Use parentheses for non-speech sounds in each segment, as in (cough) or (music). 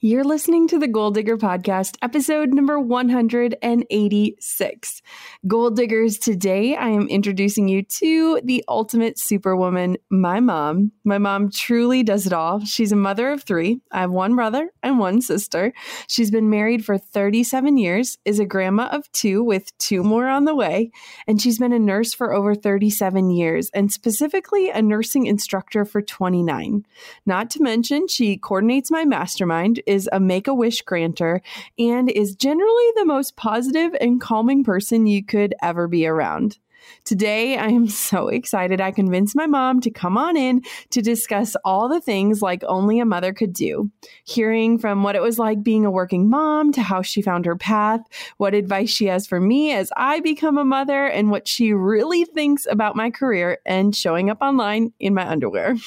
You're listening to the Goal Digger Podcast, episode number 186. Goal Diggers, today I am introducing you to the ultimate superwoman, my mom. My mom truly does it all. She's a mother of three. I have one brother and one sister. She's been married for 37 years, is a grandma of two with two more on the way, and she's been a nurse for over 37 years, and specifically a nursing instructor for 29. Not to mention, she coordinates my mastermind is a make a wish granter and is generally the most positive and calming person you could ever be around. Today, I am (laughs) so excited. I convinced my mom to come on in to discuss all the things like only a mother could do. Hearing from what it was like being a working mom to how she found her path, what advice she has for me as I become a mother, and what she really thinks about my career and showing up online in my underwear. (laughs)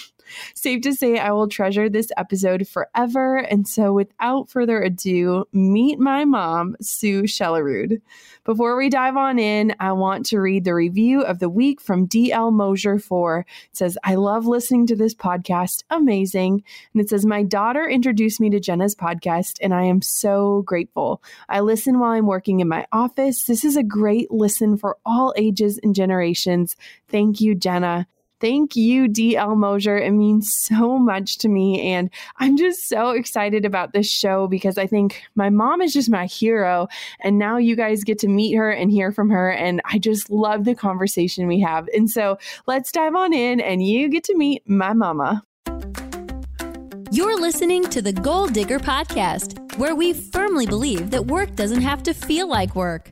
Safe to say, I will treasure this episode forever. And so, without further ado, meet my mom, Sue Shelerud. Before we dive on in, I want to read the review of the week from DL Mosier 4. It says, I love listening to this podcast. Amazing. And it says, My daughter introduced me to Jenna's podcast, and I am so grateful. I listen while I'm working in my office. This is a great listen for all ages and generations. Thank you, Jenna. Thank you, DL Mosier. It means so much to me. And I'm just so excited about this show because I think my mom is just my hero. And now you guys get to meet her and hear from her. And I just love the conversation we have. And so let's dive on in and you get to meet my mama. You're listening to the Goal Digger Podcast, where we firmly believe that work doesn't have to feel like work.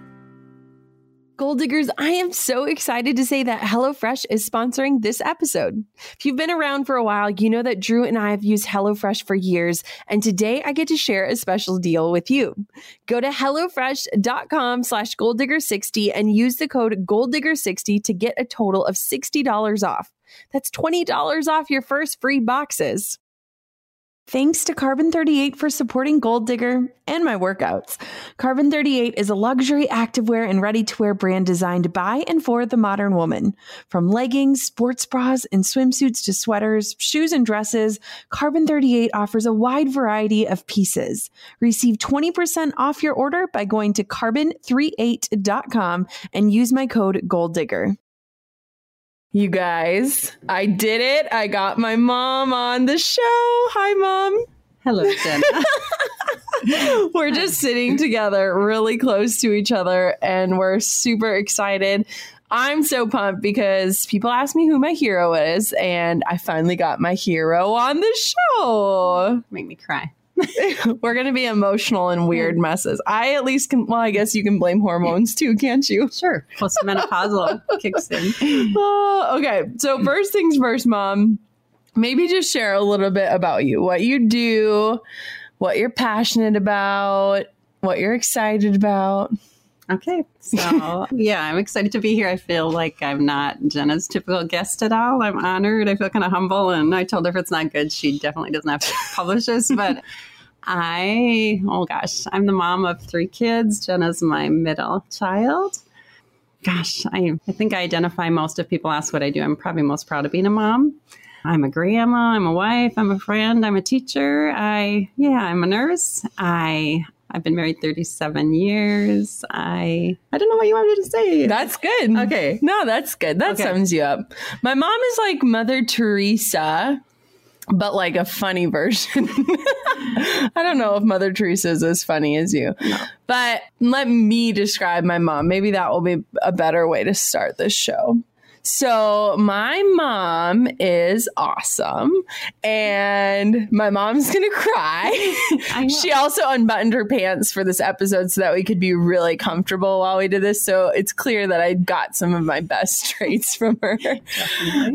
Goal Diggers, I am so excited to say that HelloFresh is sponsoring this episode. If you've been around for a while, you know that Drew and I have used HelloFresh for years, and today I get to share a special deal with you. Go to HelloFresh.com slash GoalDigger60 and use the code goaldigger60 to get a total of $60 off. That's $20 off your first free boxes. Thanks to Carbon 38 for supporting Goal Digger and my workouts. Carbon 38 is a luxury activewear and ready to wear brand designed by and for the modern woman. From leggings, sports bras, and swimsuits to sweaters, shoes, and dresses, Carbon 38 offers a wide variety of pieces. Receive 20% off your order by going to carbon38.com and use my code Goal Digger. You guys, I did it. I got my mom on the show. Hi, mom. Hello, Jenna. (laughs) we're just sitting together really close to each other and we're super excited. I'm so pumped because people ask me who my hero is, and I finally got my hero on the show. Make me cry. (laughs) We're going to be emotional and weird hmm. messes. I at least can, well, I guess you can blame hormones too, can't you? (laughs) Sure. Postmenopausal (laughs) kicks in. Oh, okay. So, first things first, mom, maybe just share a little bit about you, what you do, what you're passionate about, what you're excited about. Okay. So, yeah, I'm excited to be here. I feel like I'm not Jenna's typical guest at all. I'm honored. I feel kind of humble. And I told her if it's not good, she definitely doesn't have to publish this. But I, oh gosh, I'm the mom of three kids. Jenna's my middle child. Gosh, I, I think I identify most if people ask what I do. I'm probably most proud of being a mom. I'm a grandma, I'm a wife, I'm a friend, I'm a teacher. I yeah, I'm a nurse. I I've been married 37 years. I I don't know what you wanted to say. That's good. Okay. No, that's good. That Okay. sums you up. My mom is like Mother Teresa, but like a funny version. (laughs) I don't know if Mother Teresa is as funny as you, but let me describe my mom. Maybe that will be a better way to start this show. So, my mom is awesome, and my mom's gonna cry. (laughs) She also unbuttoned her pants for this episode so that we could be really comfortable while we did this. So, it's clear that I got some of my best (laughs) traits from her.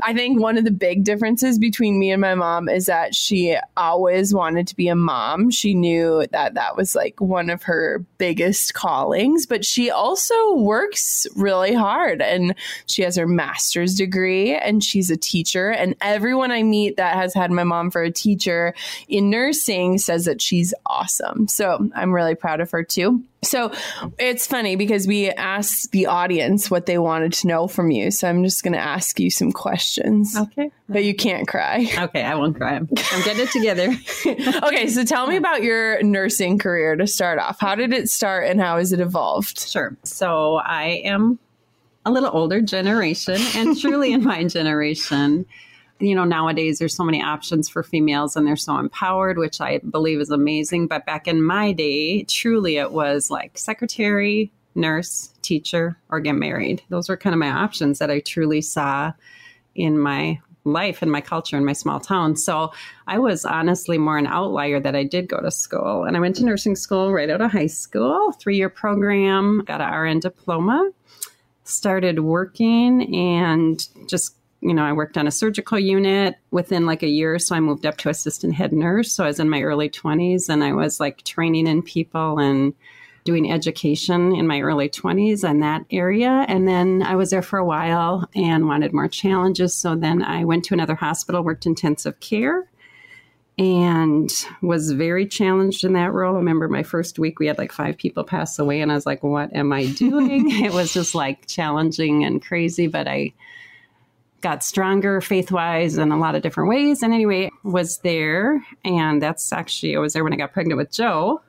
I think one of the big differences between me and my mom is that she always wanted to be a mom. She knew that that was like one of her biggest callings, but she also works really hard and she has her master's degree and she's a teacher. And everyone I meet that has had my mom for a teacher in nursing says that she's awesome. So I'm really proud of her too. So it's funny because we asked the audience what they wanted to know from you. So I'm just going to ask you some questions, Okay. but you can't cry. Okay, I won't cry. I'm getting it together. (laughs) okay, so tell me about your nursing career to start off. How did it start and how has it evolved? Sure. So I am a little older generation and (laughs) truly in my generation. You know, nowadays there's so many options for females and they're so empowered, which I believe is amazing. But back in my day, truly it was like secretary, nurse, teacher, or get married. Those were kind of my options that I truly saw in my life and my culture in my small town. So I was honestly more an outlier that I did go to school. And I went to nursing school right out of high school, three year program, got an RN diploma, started working and just you know, I worked on a surgical unit within like a year. or So I moved up to assistant head nurse. So I was in my early 20s and I was like training in people and doing education in my early 20s in that area. And then I was there for a while and wanted more challenges. So then I went to another hospital, worked intensive care, and was very challenged in that role. I remember my first week, we had like five people pass away, and I was like, what am I doing? (laughs) it was just like challenging and crazy, but I got stronger faith wise in a lot of different ways. And anyway, was there. And that's actually, I was there when I got pregnant with Joe.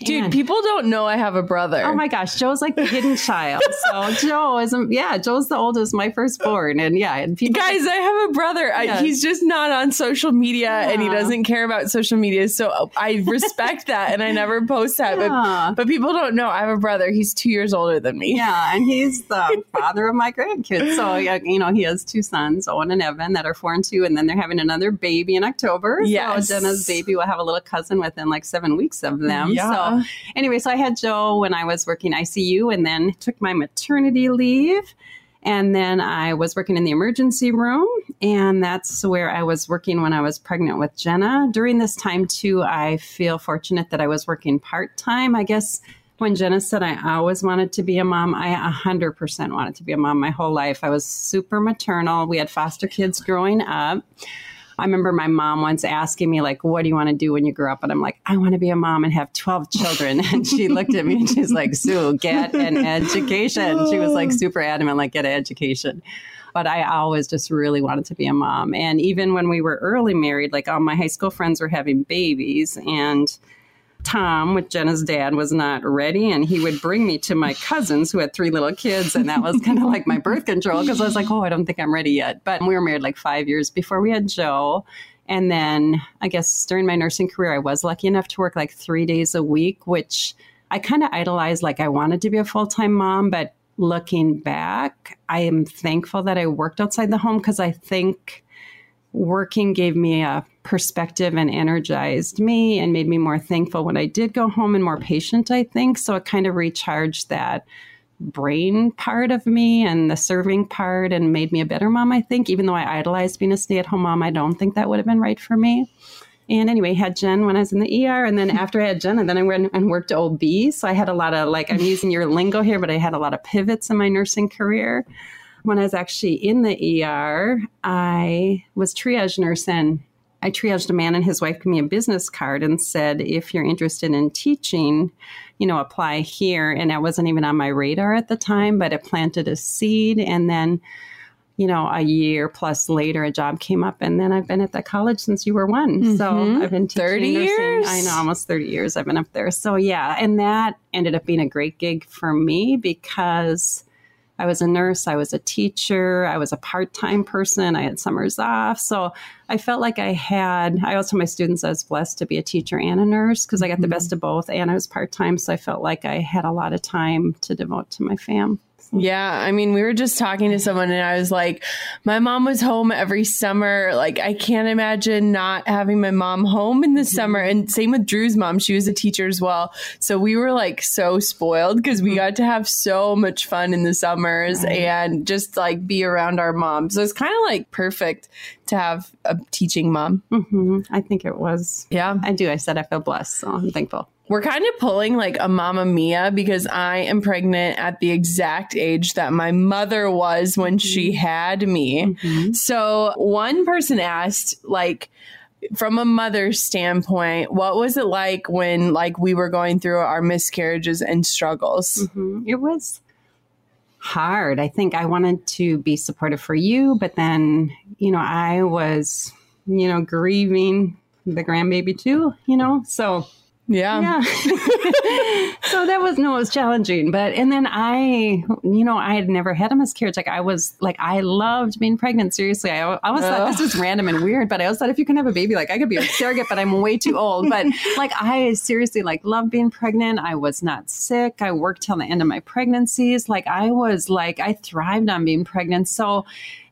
Dude, And- people don't know I have a brother. Oh my gosh, Joe's like the hidden child. (laughs) So Joe is, yeah, Joe's the oldest, my firstborn, and yeah, and people Guys, I have a brother. I, he's just not on social media and he doesn't care about social media. So I (laughs) respect that and I never post that. Yeah. But, but people don't know I have a brother. He's two years older than me. Yeah, and he's the (laughs) father of my grandkids. So, yeah, you know, he has two sons, Owen and Evan, that are four and two, and then they're having another baby in October. Yes. So, Jenna's baby will have a little cousin within like seven weeks of them. Yeah. So, anyway, so I had Joe when I was working ICU and then took my maternity leave. And then I was working in the emergency room, and that's where I was working when I was pregnant with Jenna. During this time, too, I feel fortunate that I was working part time. I guess when Jenna said I always wanted to be a mom, I 100% wanted to be a mom my whole life. I was super maternal. We had foster kids growing up. I remember my mom once asking me, like, what do you want to do when you grow up? And I'm like, I want to be a mom and have 12 children. (laughs) And she looked at me and she's like, Sue, get an education. She was like oh. super adamant, like, get an education. But I always just really wanted to be a mom. And even when we were early married, like all my high school friends were having babies and Tom, with Jenna's dad, was not ready, and he would bring me to my cousins who had three little kids, and that was (laughs) kind of like my birth control because I was like, "Oh, I don't think I'm ready yet." But we were married like five years before we had Joe, and then I guess during my nursing career, I was lucky enough to work like three days a week, which I kind of idolized. Like I wanted to be a full time mom, but looking back, I am thankful that I worked outside the home because I think working gave me a perspective and energized me and made me more thankful when I did go home and more patient, I think. So it kind of recharged that brain part of me and the serving part and made me a better mom, I think. Even though I idolized being a stay at home mom, I don't think that would have been right for me. And anyway, had Jen when I was in the ER. And then after I had Jen, and then I went and worked OB. So I had a lot of, like, I'm using your lingo here, but I had a lot of pivots in my nursing career. When I was actually in the ER, I was triage nurse and I triaged a man and his wife gave me a business card and said, if you're interested in teaching, you know, apply here. And that wasn't even on my radar at the time, but it planted a seed. And then, you know, a year plus later, a job came up. And then I've been at that college since you were one. Mm-hmm. So I've been 30 nursing. years. I know, almost 30 years I've been up there. So yeah. And that ended up being a great gig for me because I was a nurse, I was a teacher, I was a part time person, I had summers off. So I felt like I had, I also, my students I was blessed to be a teacher and a nurse because I got the mm-hmm. best of both and I was part time. So I felt like I had a lot of time to devote to my fam. Yeah. I mean, we were just talking to someone and I was like, my mom was home every summer. Like, I can't imagine not having my mom home in the mm-hmm. summer. And same with Drew's mom. She was a teacher as well. So we were like so spoiled because we mm-hmm. got to have so much fun in the summers right. and just like be around our mom. So it's kind of like perfect to have a teaching mom. Mm-hmm. I think it was. Yeah. I do. I said I feel blessed. So I'm thankful we're kind of pulling like a Mamma Mia because I am pregnant at the exact age that my mother was when mm-hmm. she had me. Mm-hmm. So one person asked, like, from a mother's standpoint, what was it like when like we were going through our miscarriages and struggles? Mm-hmm. It was hard. I think I wanted to be supportive for you, but then, you know, I was, you know, grieving the grandbaby too, you know? So yeah. Yeah. (laughs) so that was no, it was challenging. But and then I, you know, I had never had a miscarriage. Like I was like I loved being pregnant. Seriously, I, I always Ugh. thought this was random and weird. But I always thought if you can have a baby, like I could be a surrogate, but I'm way too old. But (laughs) like I seriously like loved being pregnant. I was not sick. I worked till the end of my pregnancies. Like I was like I thrived on being pregnant. So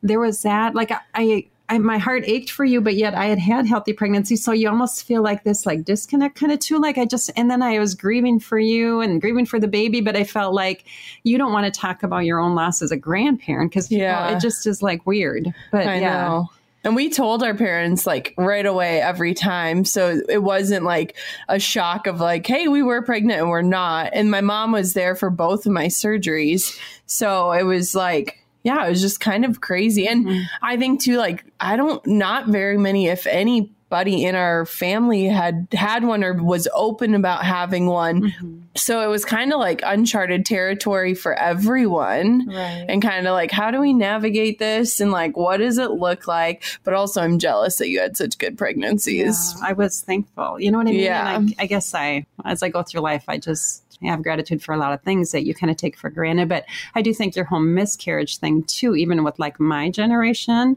there was that. Like I I, my heart ached for you, but yet I had had healthy pregnancy. So you almost feel like this like disconnect kind of too. Like I just, and then I was grieving for you and grieving for the baby, but I felt like you don't want to talk about your own loss as a grandparent because yeah. it just is like weird. But I yeah. Know. And we told our parents like right away every time. So it wasn't like a shock of like, hey, we were pregnant and we're not. And my mom was there for both of my surgeries. So it was like, yeah, it was just kind of crazy. And mm-hmm. I think too, like, I don't, not very many, if anybody in our family had had one or was open about having one. Mm-hmm. So it was kind of like uncharted territory for everyone. Right. And kind of like, how do we navigate this? And like, what does it look like? But also, I'm jealous that you had such good pregnancies. Yeah, I was thankful. You know what I mean? Yeah. I, I guess I, as I go through life, I just, have gratitude for a lot of things that you kind of take for granted. But I do think your whole miscarriage thing, too, even with like my generation,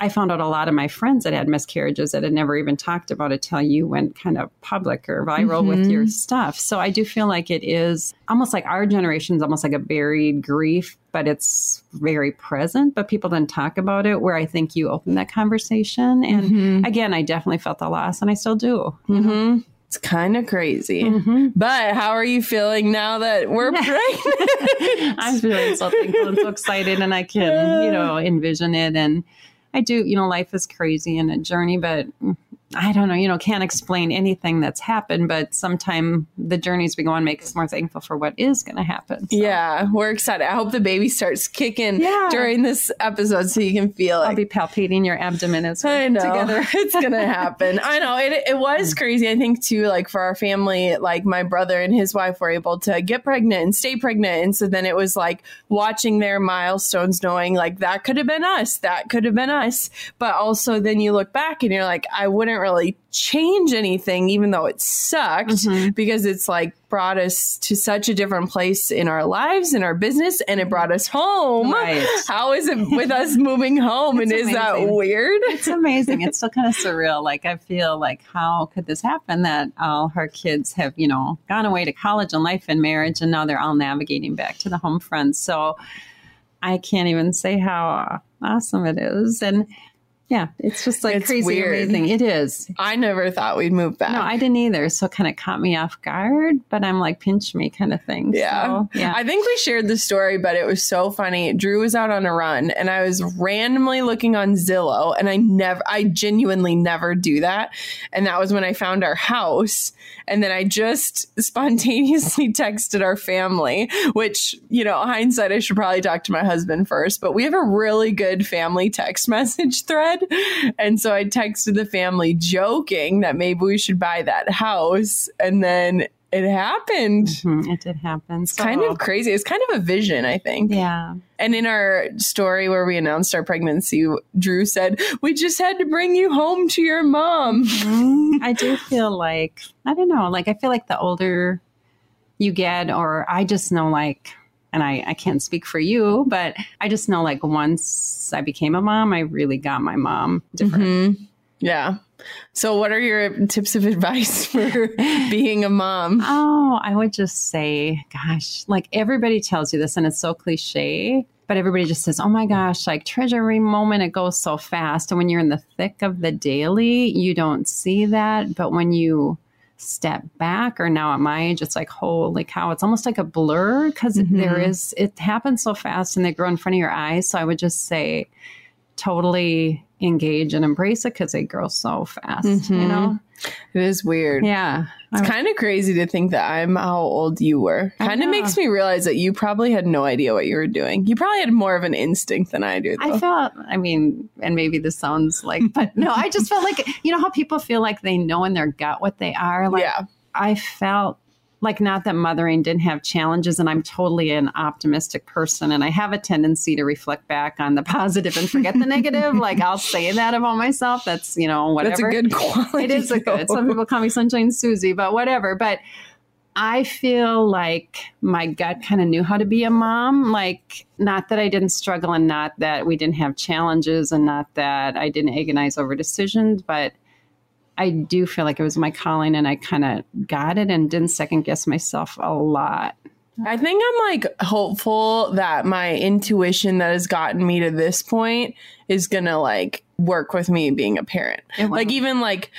I found out a lot of my friends that had miscarriages that had never even talked about it till you went kind of public or viral mm-hmm. with your mm-hmm. stuff. So I do feel like it is almost like our generation is almost like a buried grief, but it's very present, but people didn't talk about it. Where I think you open that conversation. And mm-hmm. again, I definitely felt the loss and I still do. Mm-hmm. It's kind of crazy. Mm-hmm. But how are you feeling now that we're (laughs) pregnant? I'm feeling so thankful and so excited, and I can, you know, envision it. And I do, you know, life is crazy and a journey, but I don't know, you know, can't explain anything that's happened, but sometime the journeys we go on make us more thankful for what is going to happen. So. Yeah, we're excited. I hope the baby starts kicking yeah. during this episode so you can feel it. I'll be palpating your abdomen as we're I know. together. (laughs) it's going (laughs) to happen. I know. It, it was mm. crazy. I think, too, like for our family, like my brother and his wife were able to get pregnant and stay pregnant. And so then it was like watching their milestones, knowing like that could have been us, that could have been us. But also then you look back and you're like, I wouldn't really change anything, even though it sucked, mm-hmm. because it's like brought us to such a different place in our lives, in our business, and it brought us home. Right. How is it with us (laughs) moving home? and amazing. is that weird? It's amazing. It's still kind of surreal. Like, I feel like, how could this happen that all her kids have, you know, gone away to college and life and marriage, and now they're all navigating back to the home front? So, I can't even say how awesome it is. And Yeah, it's just like It's crazy weird. amazing. It is. I never thought we'd move back. No, I didn't either. So it kind of caught me off guard, but I'm like, pinch me kind of thing. Yeah. So, yeah. I think we shared the story, but it was so funny. Drew was out on a run and I was randomly looking on Zillow and I never, I genuinely never do that. And that was when I found our house. And then I just (laughs) spontaneously texted our family, which, you know, hindsight, I should probably talk to my husband first, but we have a really good family text (laughs) message thread. (laughs) And so I texted the family joking that maybe we should buy that house. And then it happened Mhm, it did happen. So, kind of crazy. It's kind of a vision, I think. Yeah. And in our story where we announced our pregnancy, Drew said, We just had to bring you home to your mom. Mhm. (laughs) I do feel like, I don't know, like I feel like the older you get, or I just know like, and I, I can't speak for you, but I just know like once I became a mom, I really got my mom different. Mhm. Yeah. So, what are your tips of (laughs) advice for (laughs) being a mom? Oh, I would just say, gosh, like everybody tells you this, and it's so cliche, but everybody just says, oh my gosh, like treasure every moment, it goes so fast. And when you're in the thick of the daily, you don't see that. But when you step back, or now at my age, it's like, holy cow, it's almost like a blur because Mhm. is, it happens so fast and they grow in front of your eyes. So I would just say, totally engage and embrace it because they grow so fast, you Mhm. know? It is weird. Yeah. It's kind of crazy to think that I'm how old you were. Kind of makes me realize that you probably had no idea what you were doing. You probably had more of an instinct than I do, though. I felt, I mean, and maybe this sounds like, but no, I just felt like, you know, how people feel like they know in their gut what they are? Like, yeah. I felt like not that mothering didn't have challenges, and I'm totally an optimistic person, and I have a tendency to reflect back on the (laughs) positive and forget the negative. Like, I'll say that about myself. That's, you know, whatever. That's a good quality. It is a good. Some people call me Sunshine Susie, but whatever. But I feel like my gut kind of knew how to be a mom. Like, not that I didn't struggle and not that we didn't have challenges and not that I didn't agonize over decisions, but I do feel like it was my calling and I kind of got it and didn't second guess myself a lot. I think I'm like hopeful that my intuition that has gotten me to this point is gonna like work with me being a parent. Like even like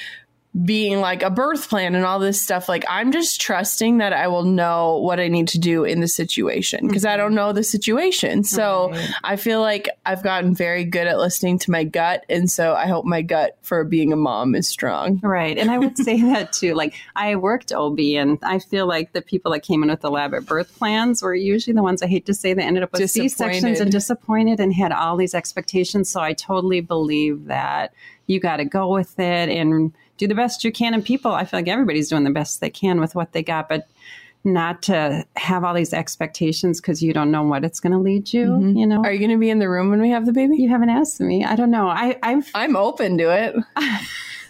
being like a birth plan and all this stuff. Like I'm just trusting that I will know what I need to do in the situation because I don't mm-hmm. know the situation. So Right. I feel like I've gotten very good at listening to my gut, and so I hope my gut for being a mom is strong. Right. And I would say (laughs) that too. Like I worked OB and I feel like the people that came in with the elaborate birth plans were usually the ones I hate to say that ended up with C sections and disappointed and had all these expectations. So I totally believe that you got to go with it and do the best you can. And people, I feel like everybody's doing the best they can with what they got, but not to have all these expectations because you don't know what it's going to lead you. Mhm. You know, Are you going to be in the room when we have the baby? you haven't asked me. I don't know. I, I've (laughs) I'm open to it. (laughs)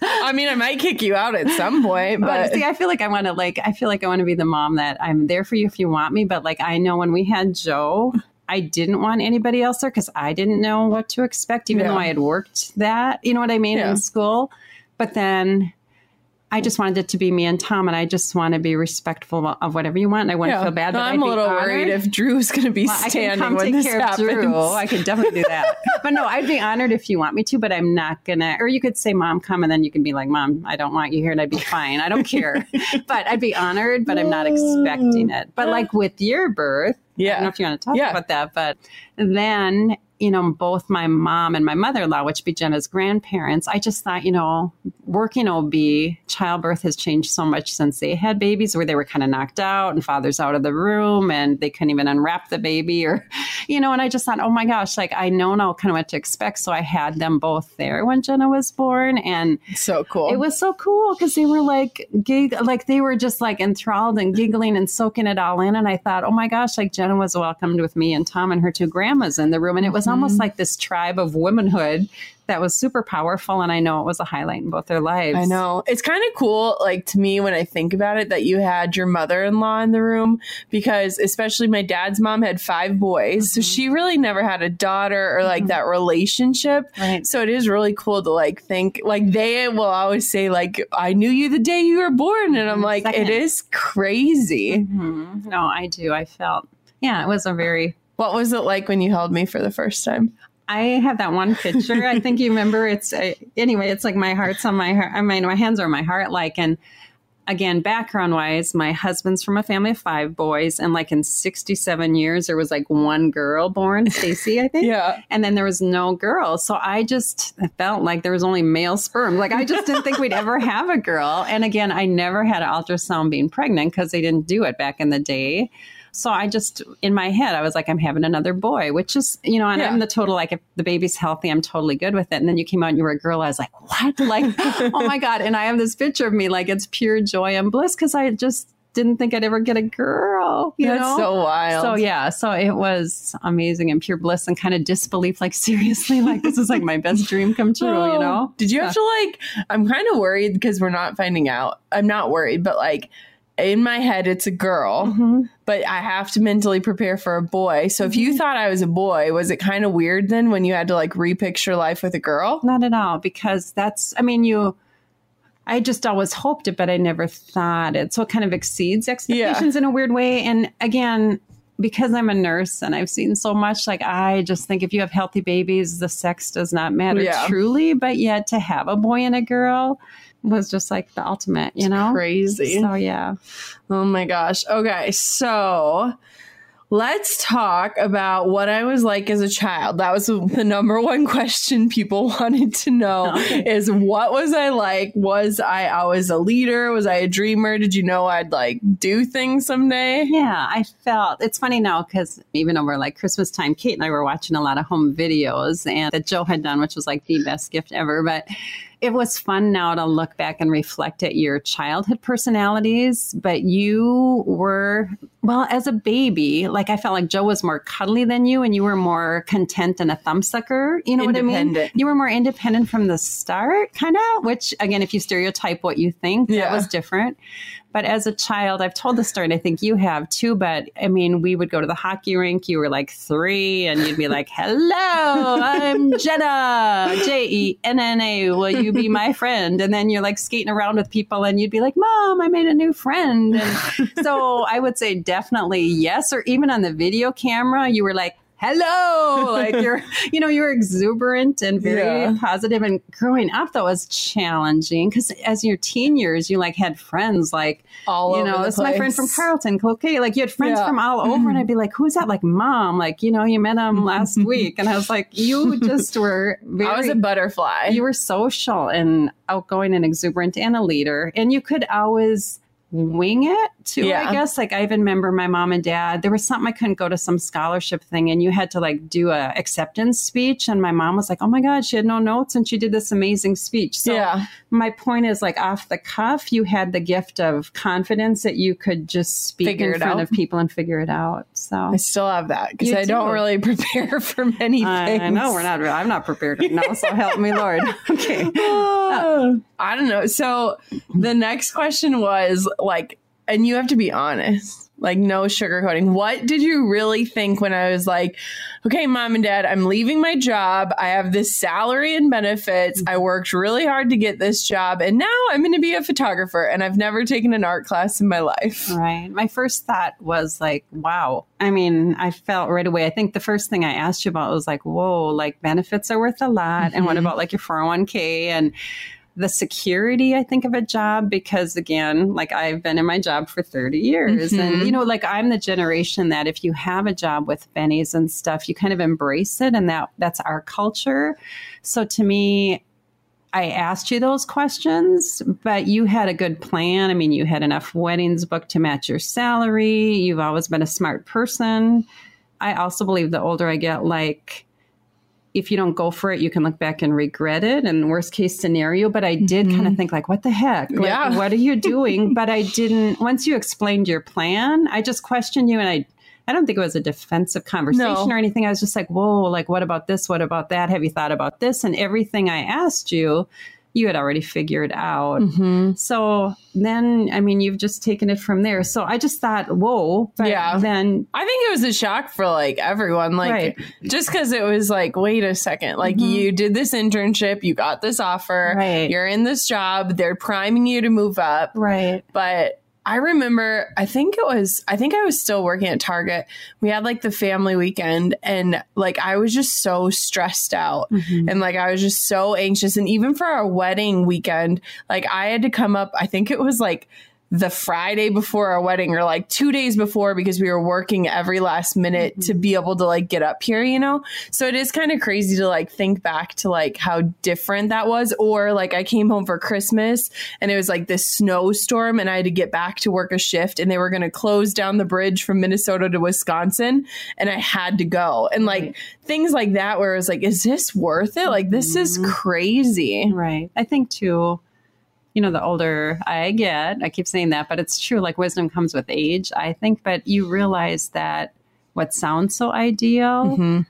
I mean, I might kick you out at some point, But but see, I feel like I want to like I feel like I want to be the mom that I'm there for you if you want me. But like I know when we had Joe, I didn't want anybody else there because I didn't know what to expect, even Yeah. though I had worked that. You know what I mean Yeah. in school. But then I just wanted it to be me and Tom, and I just want to be respectful of whatever you want. And I wouldn't Yeah. feel bad. No, I'm a little worried if Drew's going to be Well, standing when this care happens. Drew. I could definitely do that. (laughs) but no, I'd be honored if you want me to, but I'm not gonna. Or you could say, "Mom, come," and then you can be like, "Mom, I don't want you here," and I'd be fine. I don't care. (laughs) but I'd be honored, but I'm not expecting it. But like with your birth, yeah. I don't know if you want to talk Yeah. about that, but then you know, both my mom and my mother-in-law, which be Jenna's grandparents, I just thought, you know, working OB, childbirth has changed so much since they had babies, where they were kind of knocked out and father's out of the room and they couldn't even unwrap the baby, or, (laughs) you know, and I just thought, oh my gosh, like I know now kind of what to expect. So I had them both there when Jenna was born, and So cool. it was so cool because they were like gig like they were just like enthralled and giggling and soaking it all in and i thought oh my gosh like jenna was welcomed with me and tom and her two grandmas in the room and it was almost like this tribe of womanhood that was super powerful and i know it was a highlight in both their lives I know. It's kind of cool, like to me, when I think about it, that you had your mother in law in the room because, especially my dad's mom had five boys. So Mhm. she really never had a daughter or like Mhm. that relationship. right So it is really cool to like think, like, they will always say, like, I knew you the day you were born. And I'm Mhm. like, Second. it is crazy. Mhm. no i do i felt yeah it was a very What was it like when you held me for the first time? I have that one picture. I think you remember. (laughs) It's uh, anyway. It's like my heart's on my heart. I mean, my hands are on my heart. Like, and again, background wise, my husband's from a family of five boys, and like in 67 years, there was like one girl born, Stacy, I think. Yeah. And then there was no girl. So I just felt like there was only male sperm. Like I just didn't think we'd (laughs) ever have a girl. And again, I never had an ultrasound being pregnant because they didn't do it back in the day. So I just, in my head, I was like, I'm having another boy, which is, you know, and Yeah. I'm the total, like, if the baby's healthy, I'm totally good with it. And then you came out and you were a girl. I was like, what? Like, oh my God. And I have this picture of me, like, it's pure joy and bliss because I just didn't think I'd ever get a girl. You That's know? so wild. So yeah, so it was amazing and pure bliss and kind of disbelief. Like (laughs) seriously, like this is like my best dream come true. You know? Oh, Did you have to like? I'm kind of worried because we're not finding out. I'm not worried, but like in my head, it's a girl, Mhm. but I have to mentally prepare for a boy. So if Mm-hmm. you thought I was a boy, was it kind of weird then when you had to like repicture life with a girl? Not at all, because that's. I mean, you. I just always hoped it, but I never thought it. So it kind of exceeds expectations in a weird way. And again, because I'm a nurse and I've seen so much, like I just think if you have healthy babies, the sex does not matter Yeah. truly. But yet to have a boy and a girl was just like the ultimate, you know? Crazy. So yeah. Oh my gosh. Okay, so let's talk about what I was like as a child. That was the number one (laughs) question people (laughs) wanted to know (laughs) is what was I like? Was I always a leader? Was I a dreamer? Did you know I'd like do things someday? Yeah, I felt it's funny now because even over like Christmas time, Kate and I were watching a lot of home videos and that Joe had done, which was like the best gift ever. But it was fun now to look back and reflect at your childhood personalities. But you were, well, as a baby, like I felt like Joe was more cuddly than you and you were more content and a thumbsucker. You know what I mean? You were more independent from the start, kind of, which again, if you stereotype what you think, Yeah. that was different. But as a child, I've told the story, and I think you have too. But I mean, we would go to the hockey rink. You were like three, and you'd be like, "Hello, I'm Jenna, J E N N A. Will you be my friend?" And then you're like skating around with people, and you'd be like, "Mom, I made a new friend." And so I would say definitely yes, or even on the video camera, you were like. Hello, like you're, (laughs) you know, you're exuberant and very Yeah. positive. And growing up, that was challenging because as your teen years, you like had friends like All you know, is my friend from. Carlton, okay Like you had friends Yeah. from all over, and I'd be like, "Who's that?" Like, mom. Like, you know, you met him (laughs) last week, and I was like, "You just (laughs) were very." I was a butterfly. you were social and outgoing and exuberant and a leader, and you could always wing it too. Yeah. I guess. Like I even remember my mom and dad. There was something I couldn't go to some scholarship thing, and you had to like do a acceptance speech, and my mom was like, "Oh my god, she had no notes, and she did this amazing speech." So yeah. my point is like off the cuff you had the gift of confidence that you could just speak Figure in front out. of people and figure it out so I still have that because I don't do. really (laughs) prepare for many things. I know we're not i'm not prepared right now so help me lord (laughs) okay Oh, I don't know. So the next question was like, and you have to be honest, like no sugarcoating. What did you really think when I was like, okay, mom and dad, I'm leaving my job. I have this salary and benefits. I worked really hard to get this job, and now I'm going to be a photographer. And I've never taken an art class in my life. right my first thought was like wow i mean i felt right away i think the first thing i asked you about was like whoa like benefits are worth a lot and what Mhm. about like your 401k and the security i think of a job because again like i've been in my job for 30 years Mhm. and you know like i'm the generation that if you have a job with bennies and stuff you kind of embrace it and that that's our culture so to me I asked you those questions, but you had a good plan. I mean, you had enough weddings booked to match your salary. You've always been a smart person. I also believe the older I get, like, if you don't go for it, you can look back and regret it and worst case scenario. But I did kind of mm-hmm. think like, what the heck? Like, Yeah. what are you doing? (laughs) but I didn't, once you explained your plan, I just questioned you and I, I don't think it was a defensive conversation No. or anything. I was just like, whoa, like, what about this? What about that? Have you thought about this? And everything I asked you, you had already figured out. Mm-hmm. So then, I mean, you've just taken it from there. So I just thought, whoa. But Yeah. then, I think it was a shock for like everyone. Like, Right. just because it was like, wait a second, like Mhm. you did this internship, you got this offer, Right. you're in this job, they're priming you to move up, right. but I remember, I think it was, I think I was still working at Target. We had like the family weekend and like I was just so stressed out Mm-hmm. and like I was just so anxious. And even for our wedding weekend, like I had to come up, I think it was like the Friday before our wedding or like two days before because we were working every last minute to be able to like get up here, you know? So it is kind of crazy to like think back to like how different that was. Or like I came home for Christmas and it was like this snowstorm and I had to get back to work a shift and they were going to close down the bridge from Minnesota to Wisconsin and I had to go. And like Right. things like that where it was like, is this worth it? Like this is Mhm. crazy. Right. I think too, you know, the older I get, I keep saying that, but it's true. Like wisdom comes with age, I think. But you realize that what sounds so ideal, Mhm.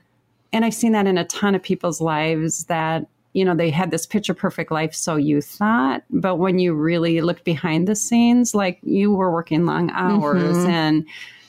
and I've seen that in a ton of people's lives that, you know, they had this picture perfect life, so you thought. But when you really looked behind the scenes, like you were working long hours Mhm. and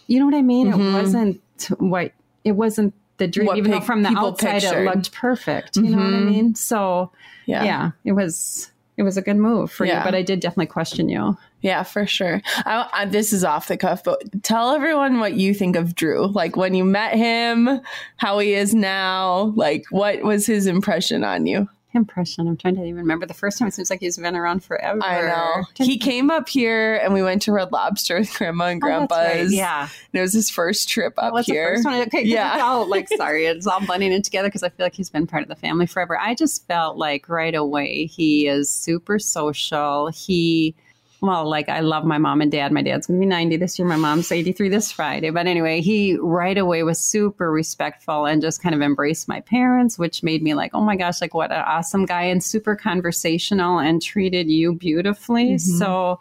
you know what I mean? Mhm. It wasn't what, it wasn't the dream, What even though from the outside pictured. it looked perfect. You know what I Mhm. mean? So, Yeah. yeah, it was it was a good move for Yeah. you, but I did definitely question you. Yeah, for sure. I, I, this is off the cuff, but tell everyone what you think of Drew. Like when you met him, how he is now. Like, what was his impression on you? Impression. I'm trying to even remember the first time. It seems like he's been around forever. I know. He came up here and we went to Red Lobster with Grandma and Oh, right. Yeah. And it was his first trip up What's here. the first one? Okay, Yeah. All like (laughs) sorry, it's all blending in together because I feel like he's been part of the family forever. I just felt like right away he is super social. He well, like I love my mom and dad. My dad's gonna be 90 this year. My mom's 83 this Friday. But anyway, he right away was super respectful and just kind of embraced my parents, which made me like, oh my gosh, like what an awesome guy and super conversational and treated you beautifully. Mhm. So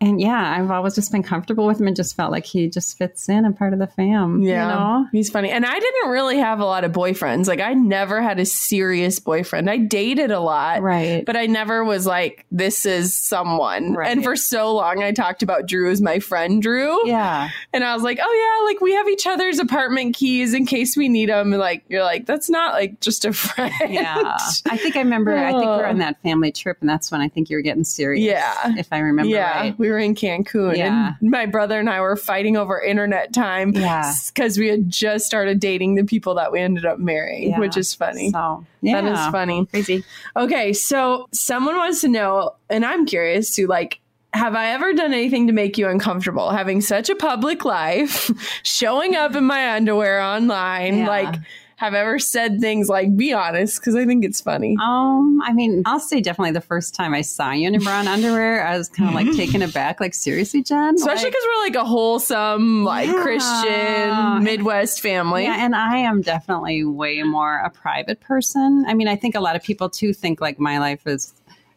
and yeah, I've always just been comfortable with him and just felt like he just fits in and part of the fam. Yeah, You know? he's funny. And I didn't really have a lot of boyfriends. Like, I never had a serious boyfriend. I dated a lot, Right. but I never was like, this is someone. Right. And for so long, I talked about Drew as my friend Drew. yeah. And I was like, oh, yeah, like we have each other's apartment keys in case we need them. And like, you're like, that's not like just a (laughs) friend. Yeah. I think I remember, I think we were Oh. on that family trip, and that's when I think you were getting serious. Yeah. If I remember yeah, right. we were in Cancun, Yeah. and my brother and I were fighting over internet time Yeah. because we had just started dating the people that we ended up marrying, Yeah. which is funny. So, yeah. That is funny. Crazy. Okay, so someone wants to know, and I'm curious to like, have I ever done anything to make you uncomfortable? Having such a public life, (laughs) showing up in my underwear online, Yeah. like, have ever said things like, be honest, because I think it's funny. Um, I mean, I'll say definitely the first time I saw you in brown underwear, I was kind of like (laughs) taken aback. Like, seriously, Jen? Especially Like- because we're like a wholesome, like Yeah. Christian Midwest family. Yeah, and I am definitely way more a private person. I mean, I think a lot of people too think like my life is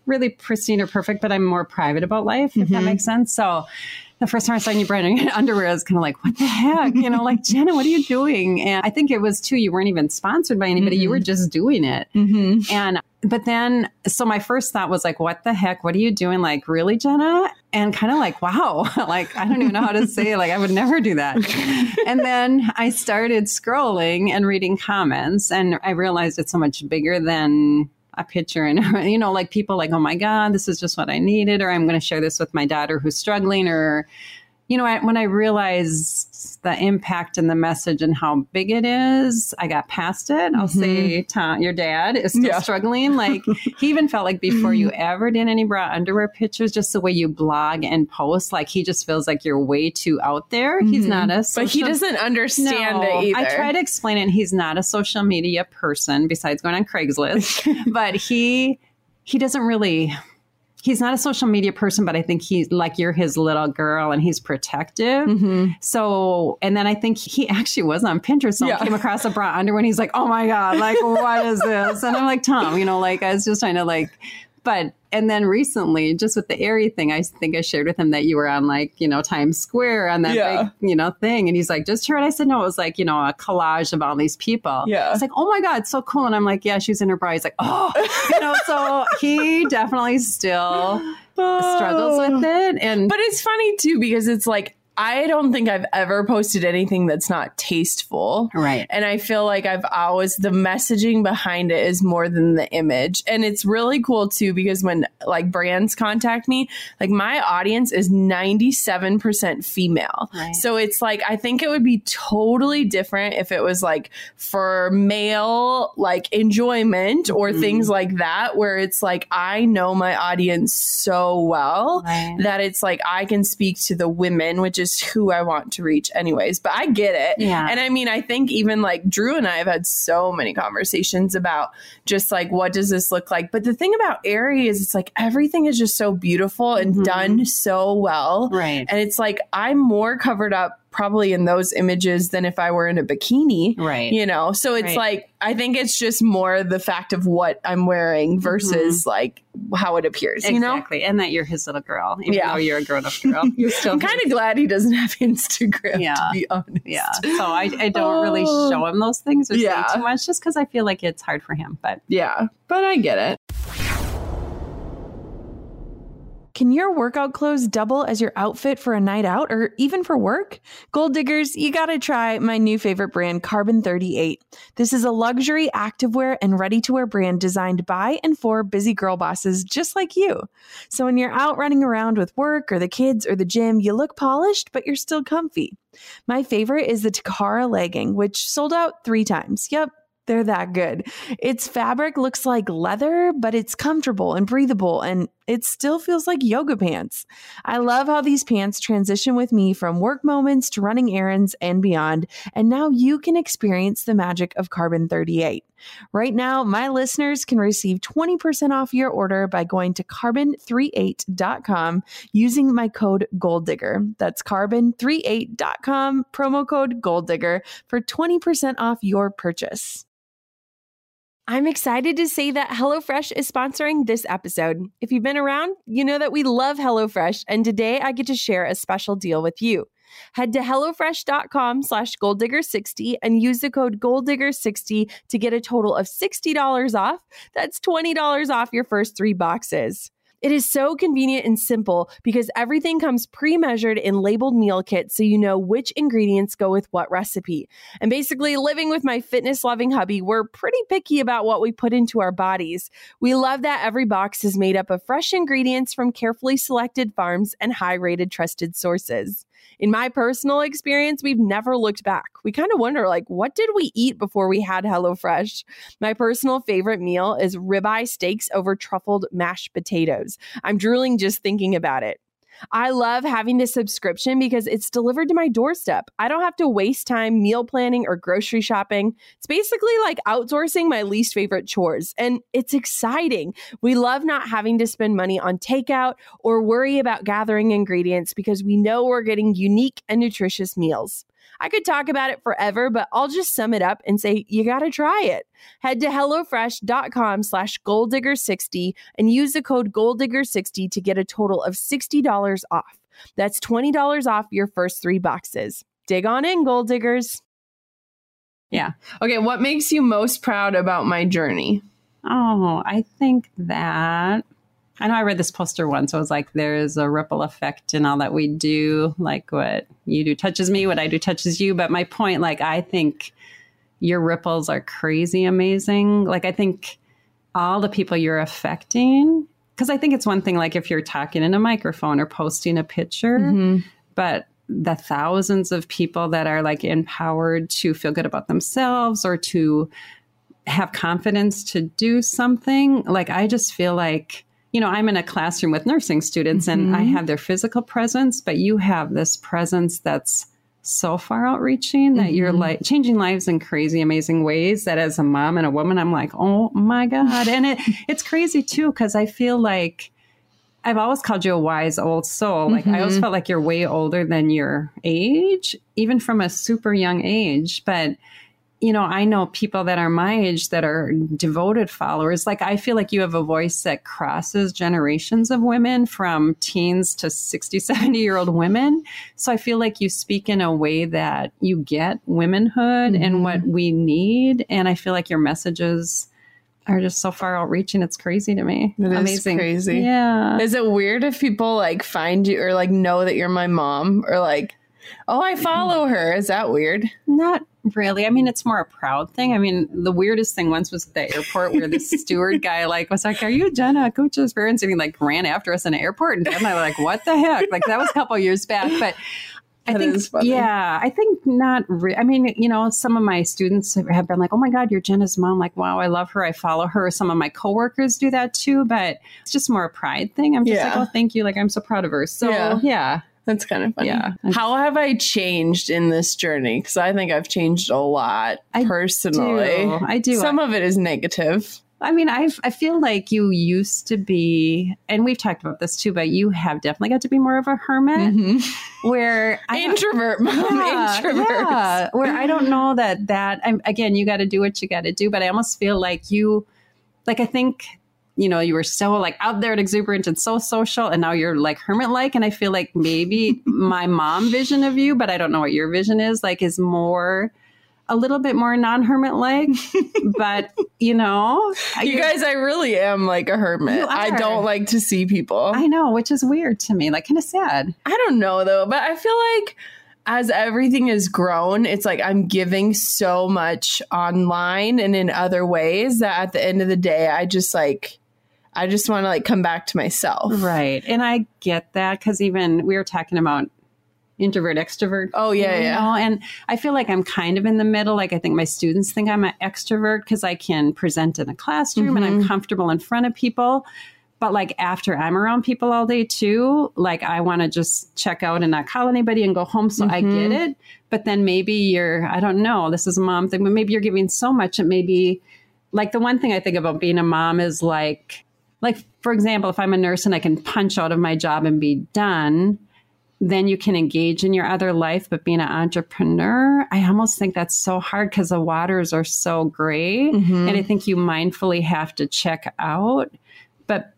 really pristine or perfect, but I'm more private about life, if that Mhm. makes sense. So the first time I saw you brand new (laughs) underwear, I was kind of like, what the heck? You know, like, Jenna, what are you doing? And I think it was too, you weren't even sponsored by anybody. You Mhm. were just doing it. Mm-hmm. And but then, so my first thought was like, what the heck? What are you doing? Like, really, Jenna? And kind of like, wow, (laughs) like, I don't even know how to say it. Like, I would never do that. and then I started scrolling and reading comments, and I realized it's so much bigger than a picture. And, (laughs) you know, like people like, oh my God, this is just what I needed, or I'm going to share this with my daughter who's struggling, or, you know, I, when I realized the impact and the message and how big it is, I got past it. I'll say, Tom, your dad is still Yeah. struggling. Like he even felt like before you (laughs) ever did any bra underwear pictures, just the way you blog and post, like he just feels like you're way too out there. He's Mhm. not a, But he doesn't understand no, it either. I try to explain it. He's not a social media person besides going on Craigslist, (laughs) but he he doesn't really. He's not a social media person, but I think he's like you're his little girl and he's protective. Mhm. So, and then I think he actually was on Pinterest. So Yeah. came across a bra underwear and he's like, oh my God, like, what is this? And I'm like, Tom, you know, like, I was just trying to like, but, and then recently, just with the Aerie thing, I think I shared with him that you were on like, you know, Times Square on that Yeah. big, you know, thing. And he's like, just heard. I said, no, it was like, you know, a collage of all these people. Yeah. It's like, oh my God, it's so cool. And I'm like, yeah, she's in her bra. He's like, oh, (laughs) you know, so he definitely still oh. struggles with it. And But it's funny too because it's like I don't think I've ever posted anything that's not tasteful. Right. And I feel like I've always, the messaging behind it is more than the image. And it's really cool too, because when like brands contact me, like my audience is 97% female. Right. So it's like, I think it would be totally different if it was like for male, like enjoyment or Mhm. things like that, where it's like, I know my audience so well Right. that it's like I can speak to the women, which is who I want to reach, anyways. But I get it. Yeah. And I mean, I think even like Drew and I have had so many conversations about just like, what does this look like? But the thing about Aerie is it's like everything is just so beautiful and Mhm. done so well. Right. And it's like I'm more covered up probably in those images than if I were in a bikini. Right. You know, so it's Right. like I think it's just more the fact of what I'm wearing mm-hmm. versus like how it appears. You know, Exactly. And that you're his little girl. Even Yeah. though you're a grown up girl. (laughs) You're still I'm kind of glad he doesn't have Instagram. Yeah. to be honest. Yeah. So I, I don't really Oh. show him those things or Yeah. say too much just because I feel like it's hard for him. But Yeah, but I get it. Can your workout clothes double as your outfit for a night out or even for work? Goal diggers, you gotta try my new favorite brand, Carbon 38. This is a luxury activewear and ready to wear brand designed by and for busy girl bosses just like you. So when you're out running around with work or the kids or the gym, you look polished, but you're still comfy. My favorite is the Takara legging, which sold out three times. Yep, they're that good. Its fabric looks like leather, but it's comfortable and breathable, and it still feels like yoga pants. I love how these pants transition with me from work moments to running errands and beyond, and now you can experience the magic of Carbon 38. Right now, my listeners can receive 20% off your order by going to carbon38.com using my code GOALDIGGER. That's carbon38.com, promo code GOALDIGGER for 20% off your purchase. I'm excited to say that HelloFresh is sponsoring this episode. If you've been around, you know that we love HelloFresh, and today I get to share a special deal with you. Head to HelloFresh.com slash goaldigger60 and use the code goaldigger60 to get a total of $60 off. That's $20 off your first three boxes. It is so convenient and simple because everything comes pre measured in labeled meal kits so you know which ingredients go with what recipe. And basically, living with my fitness loving hubby, we're pretty picky about what we put into our bodies. We love that every box is made up of fresh ingredients from carefully selected farms and high rated trusted sources. In my personal experience, we've never looked back. We kind of wonder, like, what did we eat before we had HelloFresh? My personal favorite meal is ribeye steaks over truffled mashed potatoes. I'm drooling just thinking about it. I love having this subscription because it's delivered to my doorstep. I don't have to waste time meal planning or grocery shopping. It's basically like outsourcing my least favorite chores, and it's exciting. We love not having to spend money on takeout or worry about gathering ingredients because we know we're getting unique and nutritious meals. I could talk about it forever, but I'll just sum it up and say you got to try it. Head to HelloFresh.com slash goaldigger60 and use the code goaldigger60 to get a total of $60 off. That's $20 off your first three boxes. Dig on in, goal diggers. Yeah. Okay, what makes you most proud about my journey? Oh, I think that I know I read this poster once. It was like there's a ripple effect in all that we do. Like what you do touches me, what I do touches you. But my point, like I think your ripples are crazy amazing. Like I think all the people you're affecting, because I think it's one thing like if you're talking in a microphone or posting a picture, Mm-hmm. but the thousands of people that are like empowered to feel good about themselves or to have confidence to do something like i just feel like you know i'm in a classroom with nursing students and i Mhm. have their physical presence but you have this presence that's so far outreaching that you're Mhm. like changing lives in crazy amazing ways that as a mom and a woman i'm like oh my god and it (laughs) it's crazy too because i feel like I've always called you a wise old soul. Like I always Mhm. felt like you're way older than your age, even from a super young age. But you know, I know people that are my age that are devoted followers. Like I feel like you have a voice that crosses generations of women from teens to 60, (laughs) 70 year old women. So I feel like you speak in a way that you get womanhood Mhm. and what we need. And I feel like your messages are just so far outreaching. It's crazy to me. It is Amazing. crazy. Yeah. Is it weird if people like find you or like know that you're my mom or like Oh, I follow her. Is that weird? Not really. I mean, it's more a proud thing. I mean, the weirdest thing once was at the airport where the (laughs) steward guy like was like, "Are you Jenna Kutcher's parents?" And he like ran after us in the airport, and I'm like, "What the heck?" Like that was a couple years back, but. (laughs) I That think, yeah, I think not. Re- I mean, you know, some of my students have been like, "Oh my God, you're Jenna's mom!" Like, wow, I love her. I follow her. Some of my coworkers do that too, but it's just more a pride thing. I'm just Yeah. like, "Oh, thank you." Like, I'm so proud of her. So, Yeah. yeah, That's kind of funny. Yeah. How have I changed in this journey? Because I think I've changed a lot I personally. do. I do. Some of it is negative. I mean, I I feel like you used to be, and we've talked about this too, but you have definitely got to be more of a hermit. Mm-hmm. Where I don't- Introvert, mom. yeah, Introvert. yeah, where I don't know that that I'm again, you got to do what you got to do, but I almost feel like you, like I think. You know, you were so like out there and exuberant and so social, and now you're like hermit like. And I feel like maybe (laughs) my mom vision of you, but I don't know what your vision is, like, is more a little bit more non hermit like. (laughs) but, you know, You guys, I really am like a hermit. I don't like to see people. I know, which is weird to me, like kind of sad. I don't know though, but I feel like as everything has grown, it's like I'm giving so much online and in other ways that at the end of the day, I just like, I just want to like come back to myself. Right. And I get that because even we were talking about introvert, extrovert. Oh, yeah, you yeah. and I feel like I'm kind of in the middle. Like I think my students think I'm an extrovert because I can present in a classroom and Mm-hmm. I'm comfortable in front of people. But like after I'm around people all day too, like I want to just check out and not call anybody and go home. So I Mm-hmm. get it. But then maybe you're, I don't know, this is a mom thing, but maybe you're giving so much and maybe like the one thing I think about being a mom is like, like for example, if I'm a nurse and I can punch out of my job and be done, then you can engage in your other life. But being an entrepreneur, I almost think that's so hard because the waters are so gray. Mm-hmm. And I think you mindfully have to check out. But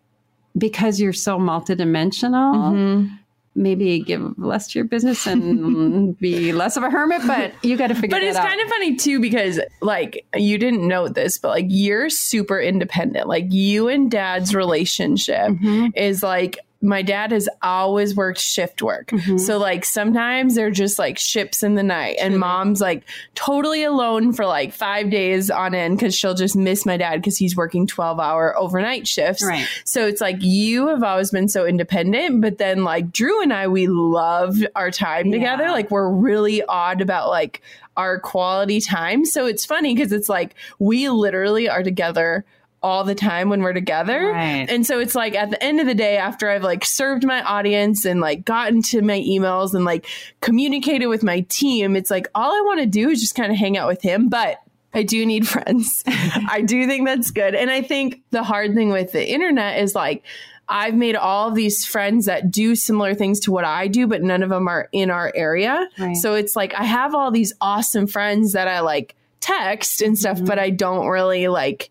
because you're so multidimensional, Mm-hmm. Maybe give less to your business and (laughs) be less of a hermit, but you got to figure it out. But it's out. kind of funny too because like you didn't know this, but like you're super independent. Like you and dad's relationship Mm-hmm. is like my dad has always worked shift work. Mm-hmm. So like sometimes they're just like ships in the night and mom's like totally alone for like 5 days on end cuz she'll just miss my dad cuz he's working 12-hour overnight shifts. Right. So it's like you have always been so independent, but then like Drew and I we love our time together. Like we're really odd about like our quality time. So it's funny because it's like we literally are together all the time when we're together. Right. And so it's like at the end of the day, after I've like served my audience and like gotten to my emails and like communicated with my team, it's like all I want to do is just kind of hang out with him. But I do need (laughs) friends. I do think that's good. And I think the hard thing with the internet is like, I've made all these friends that do similar things to what I do, but none of them are in our area. Right. So it's like I have all these awesome friends that I like text and stuff, Mm-hmm. but I don't really like